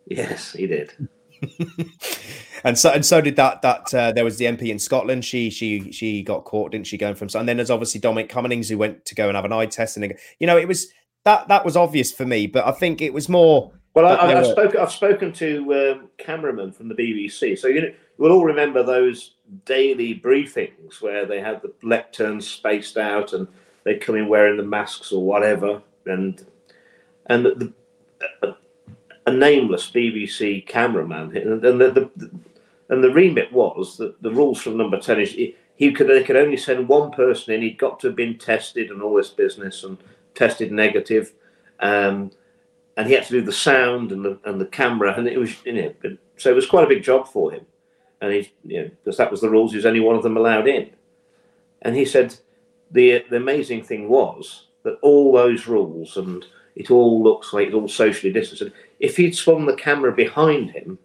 Yes, he did. and so and so did that that uh, there was the MP in Scotland. She she she got caught, didn't she? Going from so and then there's obviously Dominic Cummings who went to go and have an eye test, and you know it was that that was obvious for me, but I think it was more. Well, I, have spoken. I've spoken to um, cameramen from the BBC, so you know we'll all remember those daily briefings where they had the lecterns spaced out and they come in wearing the masks or whatever, and and the, the a nameless BBC cameraman, and the, the, the, and the remit was that the rules from Number Ten is he could they could only send one person in. He'd got to have been tested and all this business and tested negative, um, and he had to do the sound and the and the camera, and it was you know so it was quite a big job for him, and he you know because that was the rules. He was only one of them allowed in, and he said the the amazing thing was that all those rules and it all looks like it's all socially distanced. If he'd swung the camera behind him,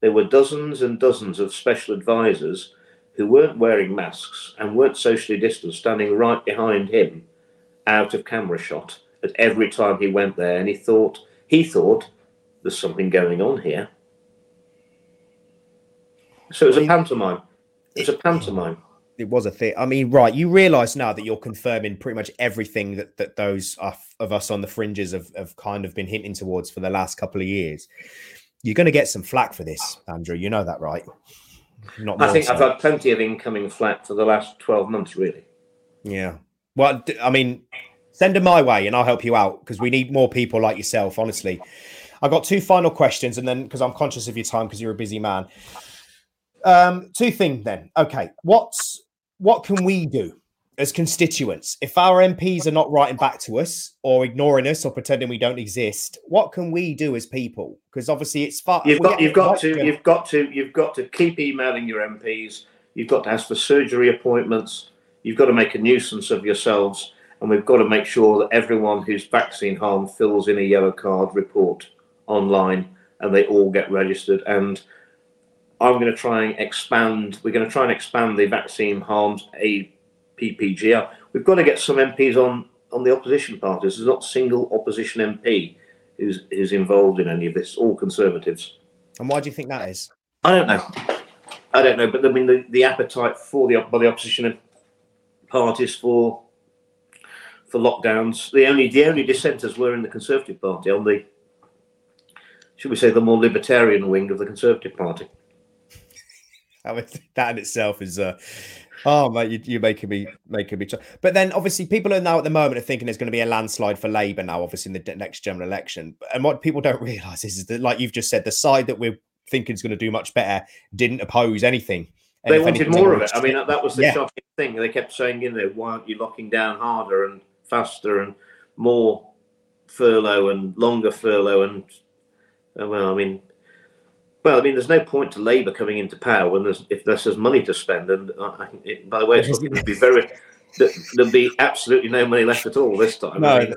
there were dozens and dozens of special advisors who weren't wearing masks and weren't socially distanced standing right behind him out of camera shot at every time he went there and he thought he thought there's something going on here so it was a pantomime it was a pantomime it was a thing. I mean, right? You realise now that you're confirming pretty much everything that that those of us on the fringes have, have kind of been hinting towards for the last couple of years. You're going to get some flack for this, Andrew. You know that, right? Not I think so. I've had plenty of incoming flack for the last twelve months, really. Yeah. Well, I mean, Send them my way, and I'll help you out because we need more people like yourself. Honestly, I've got two final questions, and then because I'm conscious of your time because you're a busy man. Um, two things then. Okay, what's what can we do as constituents if our MPs are not writing back to us or ignoring us or pretending we don't exist? What can we do as people? Because obviously it's far. You've got you've got to you've got to you've got to keep emailing your MPs. You've got to ask for surgery appointments. You've got to make a nuisance of yourselves, and we've got to make sure that everyone who's vaccine harmed fills in a yellow card report online, and they all get registered. And I'm going to try and expand. We're going to try and expand the vaccine harms a PPGR. We've got to get some MPs on on the opposition parties. There's not a single opposition MP who's who's involved in any of this. All Conservatives. And why do you think that is? I don't know. I don't know, but I mean the, the appetite for the by the opposition parties for for lockdowns. The only the only dissenters were in the Conservative Party on the should we say the more libertarian wing of the Conservative Party. That in itself is uh Oh mate, you, are making me making me. T- but then, obviously, people are now at the moment are thinking there's going to be a landslide for Labour now. Obviously, in the next general election, and what people don't realise is, is that, like you've just said, the side that we're thinking is going to do much better didn't oppose anything. And they wanted more of it. I mean, that was the yeah. shocking thing. They kept saying, you know, why aren't you locking down harder and faster and more furlough and longer furlough and well, I mean, well, I mean, there's no point to Labour coming into power when there's if there's money to spend. And uh, it, by the way, it's going to be very there'll be absolutely no money left at all this time. No, I mean,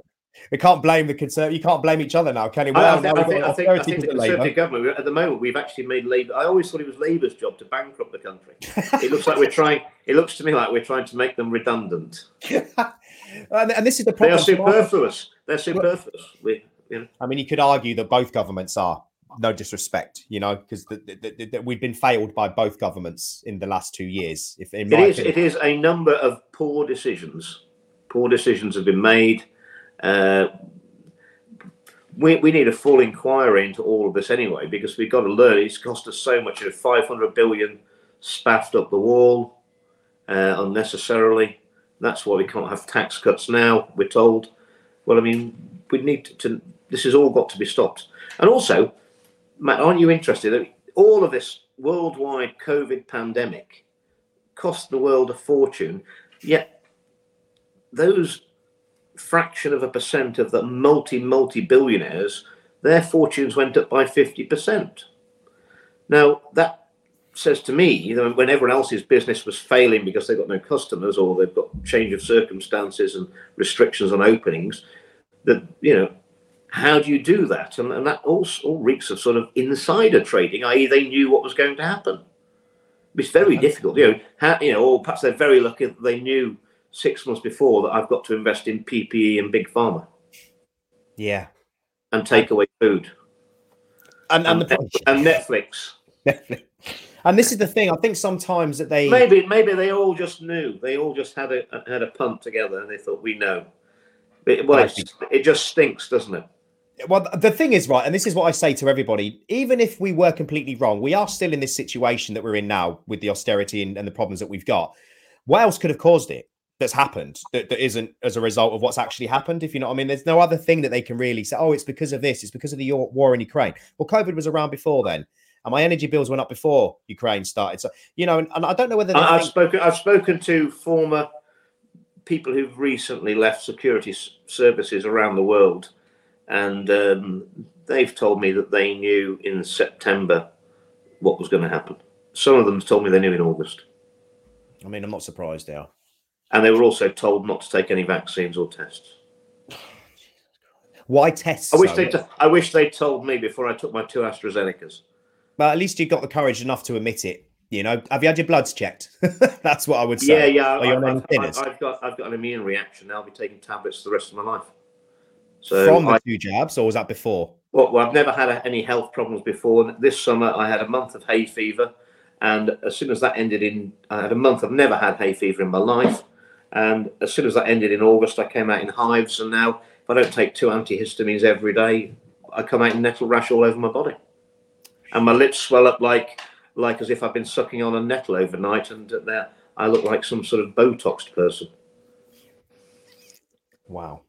we can't blame the conservative. You can't blame each other now, can you? Well, I, think, I, think, I, think, I think the Conservative government at the moment we've actually made Labour. I always thought it was Labour's job to bankrupt the country. it looks like we're trying. It looks to me like we're trying to make them redundant. and, and, this is the problem. They are superfluous. They're superfluous. We, you know. I mean, you could argue that both governments are no disrespect, you know, because we've been failed by both governments in the last two years. If in it is, opinion. it is a number of poor decisions. Poor decisions have been made. Uh, we, we need a full inquiry into all of this anyway, because we've got to learn. It's cost us so much. You know, 500 billion spaffed up the wall uh, unnecessarily. That's why we can't have tax cuts now. We're told. Well, I mean, we need to. this has all got to be stopped. And also, Matt, aren't you interested? that All of this worldwide COVID pandemic cost the world a fortune, yet those fraction of a percent of the multi multi billionaires, their fortunes went up by 50%. Now, that says to me that when everyone else's business was failing because they've got no customers or they've got change of circumstances and restrictions on openings, that, you know, how do you do that? And, and that all, all reeks of sort of insider trading, i.e., they knew what was going to happen. It's very difficult, you know. How, you know, or perhaps they're very lucky that they knew six months before that I've got to invest in PPE and big pharma. Yeah, and take away food, and and, and, the, and Netflix. Netflix. And this is the thing. I think sometimes that they maybe maybe they all just knew. They all just had a had a punt together, and they thought we know. But, well, it just stinks, doesn't it? well, the thing is, right, and this is what I say to everybody even if we were completely wrong, we are still in this situation that we're in now with the austerity and, and the problems that we've got. What else could have caused it that's happened that, that isn't as a result of what's actually happened? If you know what I mean, there's no other thing that they can really say, oh, it's because of this, it's because of the war in Ukraine. Well, COVID was around before then. And my energy bills went up before Ukraine started. So, you know, and, and I don't know whether I've think- spoken I've spoken to former people who've recently left security services around the world and um, they've told me that they knew in September what was going to happen. Some of them told me they knew in August. I mean, I'm not surprised now. And they were also told not to take any vaccines or tests. Why tests? I wish they. T- I wish they told me before I took my two AstraZenecas. But at least you've got the courage enough to admit it. You know, have you had your bloods checked? That's what I would say. Yeah, yeah. I've, I've, I've, got I've got an immune reaction. I'll be taking tablets for the rest of my life. So from the I, two jabs, or was that before? Well, well I've never had any health problems before. This summer, I had a month of hay fever, and as soon as that ended in, I had a month. I've never had hay fever in my life, and as soon as that ended in August, I came out in hives, and now if I don't take two antihistamines every day, I come out in nettle rash all over my body, and my lips swell up like like as if I've been sucking on a nettle overnight, and there I look like some sort of Botoxed person. Wow.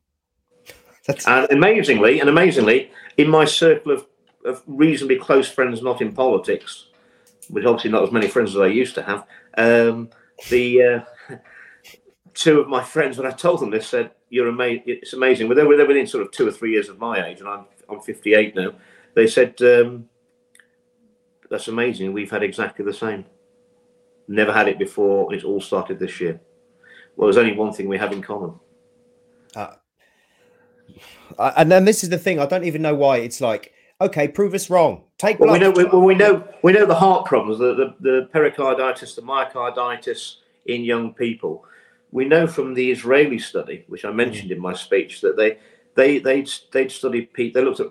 That's... and amazingly, and amazingly, in my circle of, of reasonably close friends, not in politics, which obviously not as many friends as I used to have, um, the uh, two of my friends, when I told them this, said, "You're amazing. It's amazing." But they were, they within sort of two or three years of my age, and I'm I'm 58 now. They said, um, "That's amazing. We've had exactly the same. Never had it before, and it's all started this year." Well, there's only one thing we have in common. Uh, and then this is the thing. I don't even know why it's like. Okay, prove us wrong. Take. Well, we know. We, well, we know. We know the heart problems, the, the, the pericarditis, the myocarditis in young people. We know from the Israeli study, which I mentioned mm. in my speech, that they they they'd they'd studied they looked at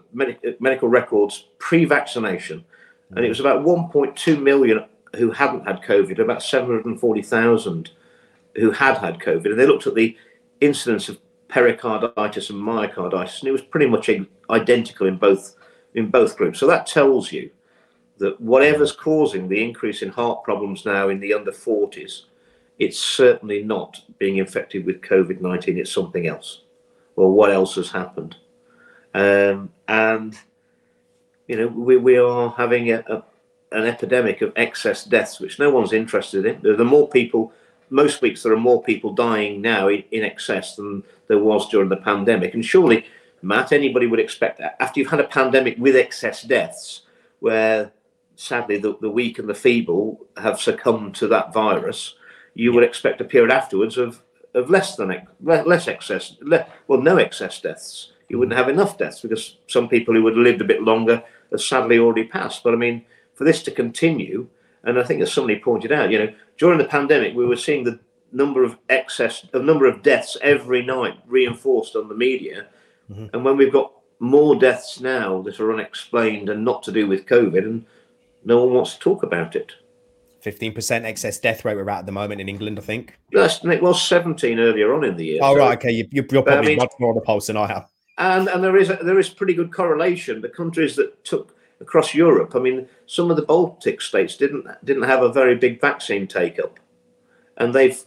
medical records pre-vaccination. And it was about 1.2 million who hadn't had COVID, about 740,000 who had had COVID, and they looked at the incidence of pericarditis and myocarditis, and it was pretty much identical in both in both groups. So that tells you that whatever's causing the increase in heart problems now in the under 40s, it's certainly not being infected with COVID 19, it's something else. Well, what else has happened? Um, and, you know, we, we are having a, a, an epidemic of excess deaths, which no one's interested in. There are more people, most weeks, there are more people dying now in, in excess than there was during the pandemic. And surely, Matt, anybody would expect that after you've had a pandemic with excess deaths, where sadly the, the weak and the feeble have succumbed to that virus, you would expect a period afterwards of, of less than less excess, well, no excess deaths. You wouldn't have enough deaths because some people who would have lived a bit longer have sadly already passed. But I mean, for this to continue, and I think as somebody pointed out, you know, during the pandemic, we were seeing the number of excess, the number of deaths every night reinforced on the media Mm-hmm. And when we've got more deaths now that are unexplained and not to do with COVID, and no one wants to talk about it. 15% excess death rate we're at at the moment in England, I think. Yes, and it was 17 earlier on in the year. Oh, so, right. Okay. You, are probably I mean, much more on the pulse than I have. And, and there is a, there is pretty good correlation. The countries that took across Europe, I mean, some of the Baltic states didn't didn't have a very big vaccine take up, and they've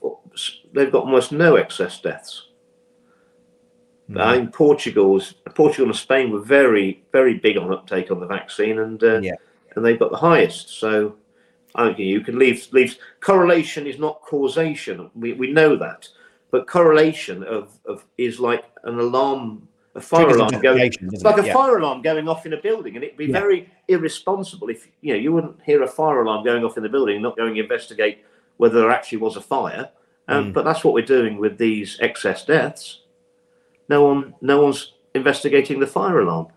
they've got almost no excess deaths. Mm. I think Portugal's Portugal and Spain were very very big on uptake on the vaccine, and uh, yeah. and they've got the highest. So I think you can leave leave correlation is not causation. We we know that, but correlation of of is like an alarm. A fire alarm going, it's like a yeah. fire alarm going off in a building, and it'd be yeah. very irresponsible if you know you wouldn't hear a fire alarm going off in the building, and not going to investigate whether there actually was a fire. Um, mm. But that's what we're doing with these excess deaths no one no one's investigating the fire alarm.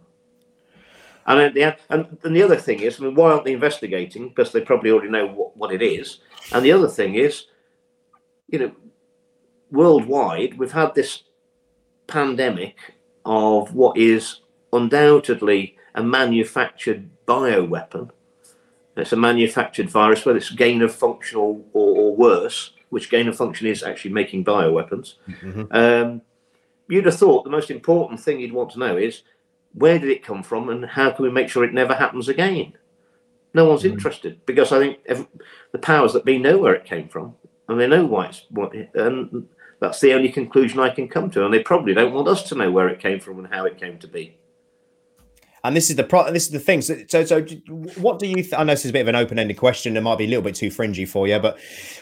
And at the end, and, and the other thing is, I mean, why aren't they investigating? Because they probably already know what, what it is. And the other thing is, you know, worldwide, we've had this pandemic of what is undoubtedly a manufactured bioweapon. It's a manufactured virus, whether it's gain of function or, or, or worse, which gain of function is actually making bioweapons. Mm-hmm. Um, you'd have thought the most important thing you'd want to know is where did it come from and how can we make sure it never happens again? No one's mm. interested because I think every, the powers that be know where it came from and they know why it's what, and that's the only conclusion I can come to. And they probably don't want us to know where it came from and how it came to be. And this is the pro- this is the thing. So, so, so what do you? Th- I know this is a bit of an open-ended question. It might be a little bit too fringy for you, but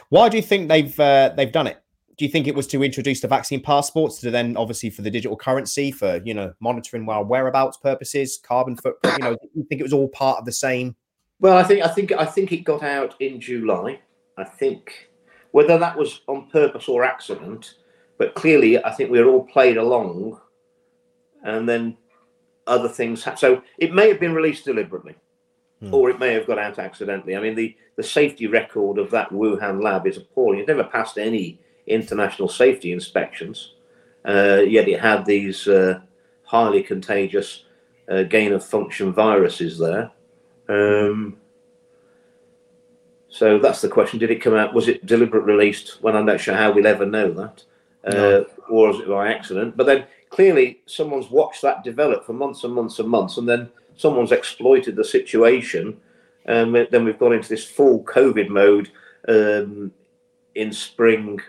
why do you think they've uh, they've done it? do you think it was to introduce the vaccine passports to then obviously for the digital currency for you know monitoring while whereabouts purposes carbon footprint you know you think it was all part of the same well i think i think i think it got out in july i think whether that was on purpose or accident but clearly i think we were all played along and then other things ha- so it may have been released deliberately hmm. or it may have got out accidentally i mean the the safety record of that wuhan lab is appalling it never passed any international safety inspections, uh, yet it had these uh, highly contagious uh, gain of function viruses there. Um, so that's the question: Did it come out? Was it deliberate released? When I'm not sure how we'll ever know that, no. Uh, or was it by accident? But then clearly, someone's watched that develop for months and months and months, and then someone's exploited the situation. Um, then we've gone into this full COVID mode um, in spring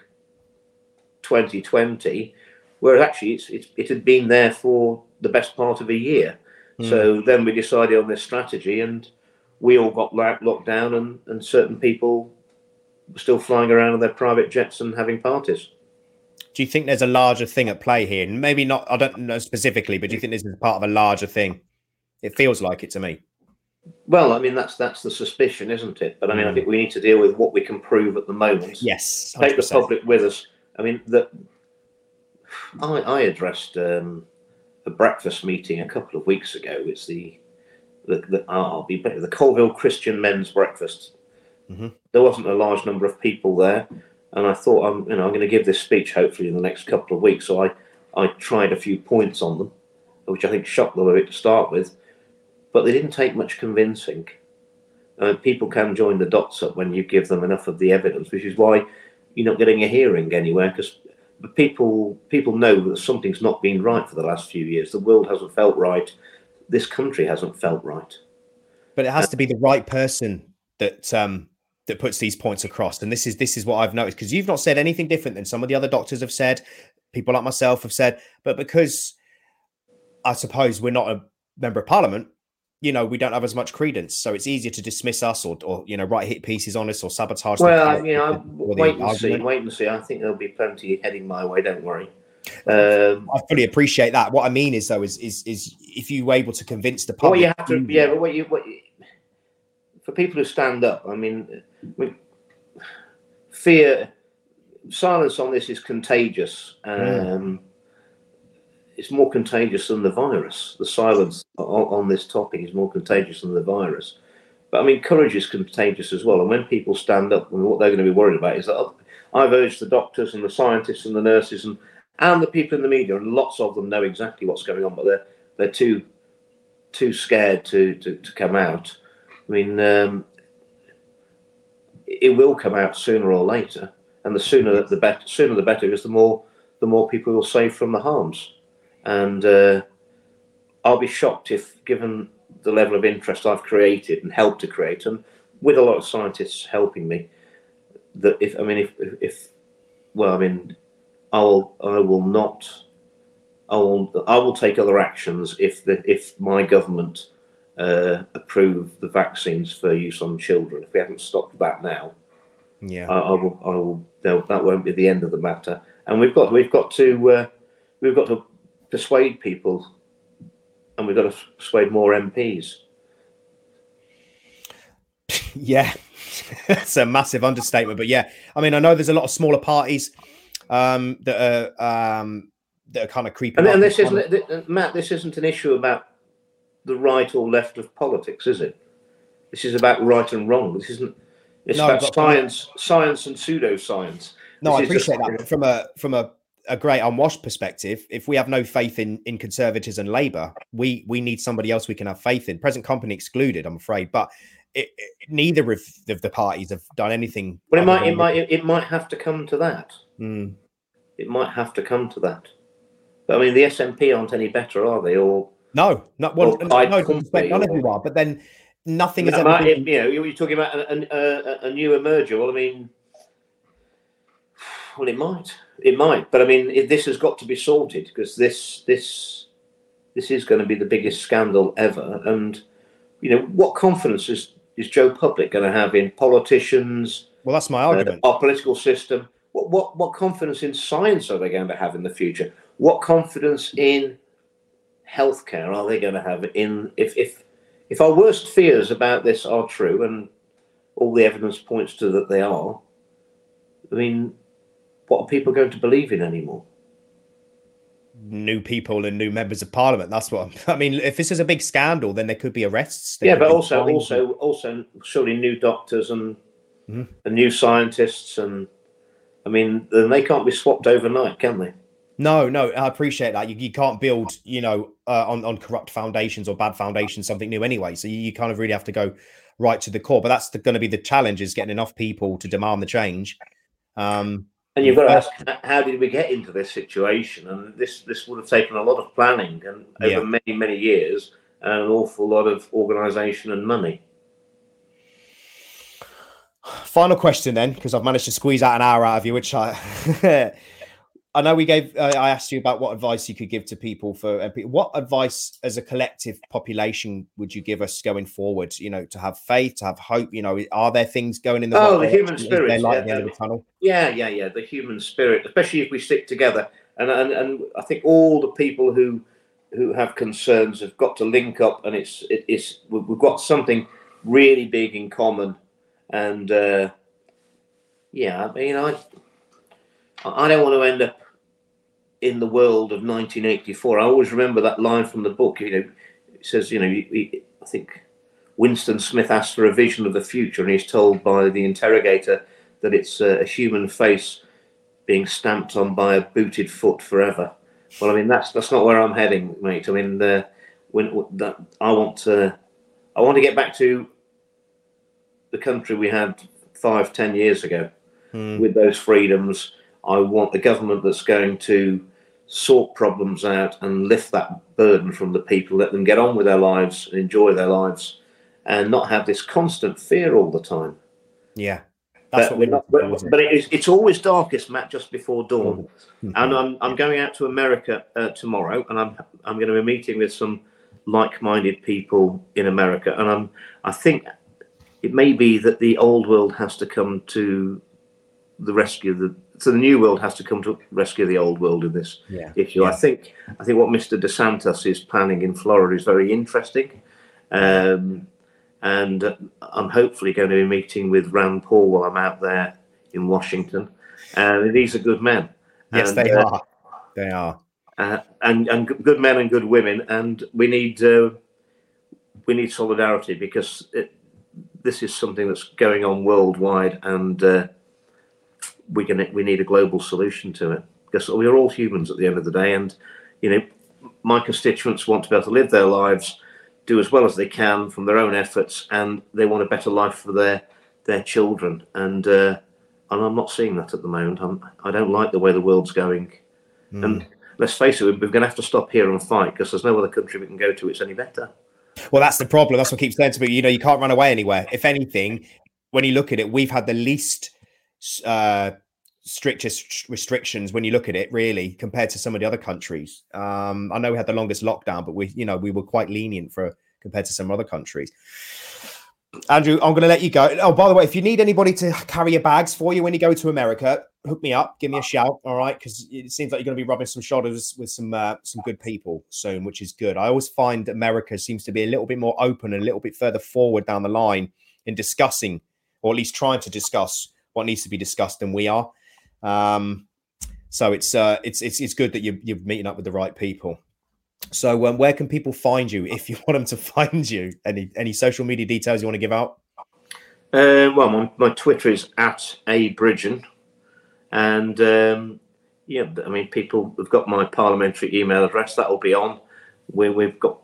2020, whereas actually it's, it's, it had been there for the best part of a year. Mm. So then we decided on this strategy, and we all got locked down, and, and certain people were still flying around in their private jets and having parties. Do you think there's a larger thing at play here? Maybe not. I don't know specifically, but do you think this is part of a larger thing? It feels like it to me. Well, I mean that's that's the suspicion, isn't it? But I mean. I think we need to deal with what we can prove at the moment. Yes, 100%. take the public with us. I mean, that I, I addressed um, a breakfast meeting a couple of weeks ago. It's the the, the I'll be better, the Coalville Christian Men's Breakfast. Mm-hmm. There wasn't a large number of people there, and I thought I'm you know I'm going to give this speech hopefully in the next couple of weeks. So I I tried a few points on them, which I think shocked them a bit to start with but they didn't take much convincing. Uh, people can join the dots up when you give them enough of the evidence, which is why you're not getting a hearing anywhere because people people know that something's not been right for the last few years. The world hasn't felt right. This country hasn't felt right. But it has to be the right person that um, that puts these points across. And this is this is what I've noticed because you've not said anything different than some of the other doctors have said. People like myself have said, but because I suppose we're not a member of parliament, you know we don't have as much credence so it's easier to dismiss us or, or you know write hit pieces on us or sabotage well you know wait and argument. see wait and see i think there'll be plenty heading my way don't worry um, i fully appreciate that what i mean is though is is, is if you were able to convince the public you have to yeah but what you what you, for people who stand up i mean fear silence on this is contagious um, mm it's more contagious than the virus. The silence on, on, this topic is more contagious than the virus. But I mean, courage is contagious as well. And when people stand up, I mean, what they're going to be worried about is that I've urged the doctors and the scientists and the nurses and and the people in the media, and lots of them know exactly what's going on, but they're they're too too scared to to, to come out. I mean, um, it will come out sooner or later, and the sooner the better. Sooner the better, because the more the more people will save from the harms and uh, I'll be shocked if, given the level of interest I've created and helped to create, and with a lot of scientists helping me, that if I mean if if well I mean I will I will not I will I will take other actions if the if my government uh, approve the vaccines for use on children. If we haven't stopped that now, yeah, I, I will I will that won't be the end of the matter. And we've got we've got to uh, we've got to persuade people, and we've got to persuade more MPs. Yeah, it's a massive understatement, but yeah, I mean, I know there's a lot of smaller parties um, that are um, that are kind of creeping. And, and this isn't Matt. This isn't an issue about the right or left of politics, is it? This is about right and wrong. This isn't. It's no, about science, science and pseudoscience. No, this I appreciate just... that. From a from a a great unwashed perspective, if we have no faith in in conservatives and Labour, we we need somebody else we can have faith in. Present company excluded, I'm afraid, but it, it, neither of the, the, parties have done anything. Well, it might it might it might have to come to that. Mm. It might have to come to that. But I mean, the SNP aren't any better, are they? Or no, not well. No, no none of you are. But then nothing is. ever been... You know, you're talking about a, a, a new emerger. Well, I mean, well, it might. It might, but I mean, it, this has got to be sorted because this this this is going to be the biggest scandal ever. And you know, what confidence is is Joe Public going to have in politicians? Well, that's my argument. Uh, our political system. What what what confidence in science are they going to have in the future? What confidence in healthcare are they going to have in if if if our worst fears about this are true and all the evidence points to that they are? I mean, what are people going to believe in anymore? New people and new members of parliament. That's what I mean. If this is a big scandal, then there could be arrests. yeah, but also, fines. also, also, surely new doctors and mm-hmm. and new scientists, and I mean, then they can't be swapped overnight, can they? No, no, I appreciate that. You, you can't build, you know, uh, on on corrupt foundations or bad foundations something new anyway. So you, you kind of really have to go right to the core. But that's going to be the challenge: is getting enough people to demand the change. Um, and you've got to ask, how did we get into this situation? And this this would have taken a lot of planning and over yeah. many many years, and an awful lot of organisation and money. Final question then, because I've managed to squeeze out an hour out of you, which I. I know we gave. Uh, I asked you about what advice you could give to people for MP. What advice, as a collective population, would you give us going forward? You know, to have faith, to have hope. You know, are there things going in the oh, the human spirit, yeah, the, the tunnel? Yeah, yeah, yeah. The human spirit, especially if we stick together, and and and I think all the people who who have concerns have got to link up, and it's it, it's we've got something really big in common, and uh, yeah, I mean, I I don't want to end up in the world of 1984. I always remember that line from the book. You know, it says, you know, I think Winston Smith asks for a vision of the future, and he's told by the interrogator that it's a, human face being stamped on by a booted foot forever. Well, I mean, that's that's not where I'm heading, mate. I mean, the, when that I want to, I want to get back to the country we had five, ten years ago, hmm. with those freedoms. I want a government that's going to sort problems out and lift that burden from the people, let them get on with their lives and enjoy their lives, and not have this constant fear all the time. Yeah. That's but, what not, but, but it is, it's always darkest, Matt, just before dawn. Mm-hmm. And I'm, I'm going out to America uh, tomorrow, and I'm I'm going to be meeting with some like-minded people in America, and I'm I think it may be that the old world has to come to the rescue of the so the new world has to come to rescue the old world in this yeah. issue. Yeah. I think I think what Mr. DeSantis is planning in Florida is very interesting, um, and I'm hopefully going to be meeting with Rand Paul while I'm out there in Washington. And these are good men. Yes, and, they uh, are. They are. Uh, and and good men and good women, and we need uh, we need solidarity because it, this is something that's going on worldwide, and uh, we're gonna we need a global solution to it because we're all humans at the end of the day, and you know my constituents want to be able to live their lives, do as well as they can from their own efforts, and they want a better life for their their children. And uh, and I'm not seeing that at the moment. I'm, I do not like the way the world's going. Mm. And let's face it, we're going to have to stop here and fight because there's no other country we can go to. It's any better. Well, that's the problem. That's what keeps saying to me. You know, you can't run away anywhere. If anything, when you look at it, we've had the least uh, strictest restrictions when you look at it, really, compared to some of the other countries. Um, I know we had the longest lockdown, but we, you know, we were quite lenient for compared to some other countries. Andrew, I'm going to let you go. Oh, by the way, if you need anybody to carry your bags for you when you go to America, hook me up, give me a shout. All right, because it seems like you're going to be rubbing some shoulders with some uh, some good people soon, which is good. I always find America seems to be a little bit more open and a little bit further forward down the line in discussing, or at least trying to discuss what needs to be discussed than we are. Um, so it's uh, it's it's it's good that you're, you're meeting up with the right people. So um, where can people find you if you want them to find you? Any any social media details you want to give out? Uh, well, my, my Twitter is at a Bridgen, and um, yeah, I mean people have got my parliamentary email address. That will be on. We, we've got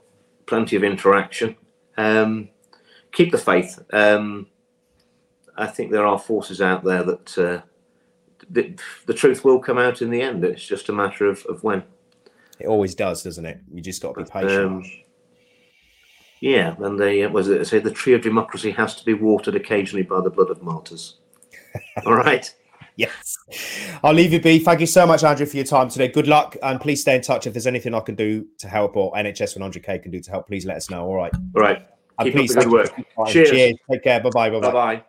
plenty of interaction. Um, keep the faith. Um, I think there are forces out there that uh, the, the truth will come out in the end. It's just a matter of, of when. It always does, doesn't it? You just got to be patient. Um, yeah, and they uh, was it say the tree of democracy has to be watered occasionally by the blood of martyrs. All right. Yes. I'll leave you be. Thank you so much, Andrew, for your time today. Good luck. And please stay in touch. If there's anything I can do to help or NHS 100K can do to help, please let us know. All right. All right. And Keep please, up the good work. Cheers. Cheers. Take care. Bye bye. Bye bye.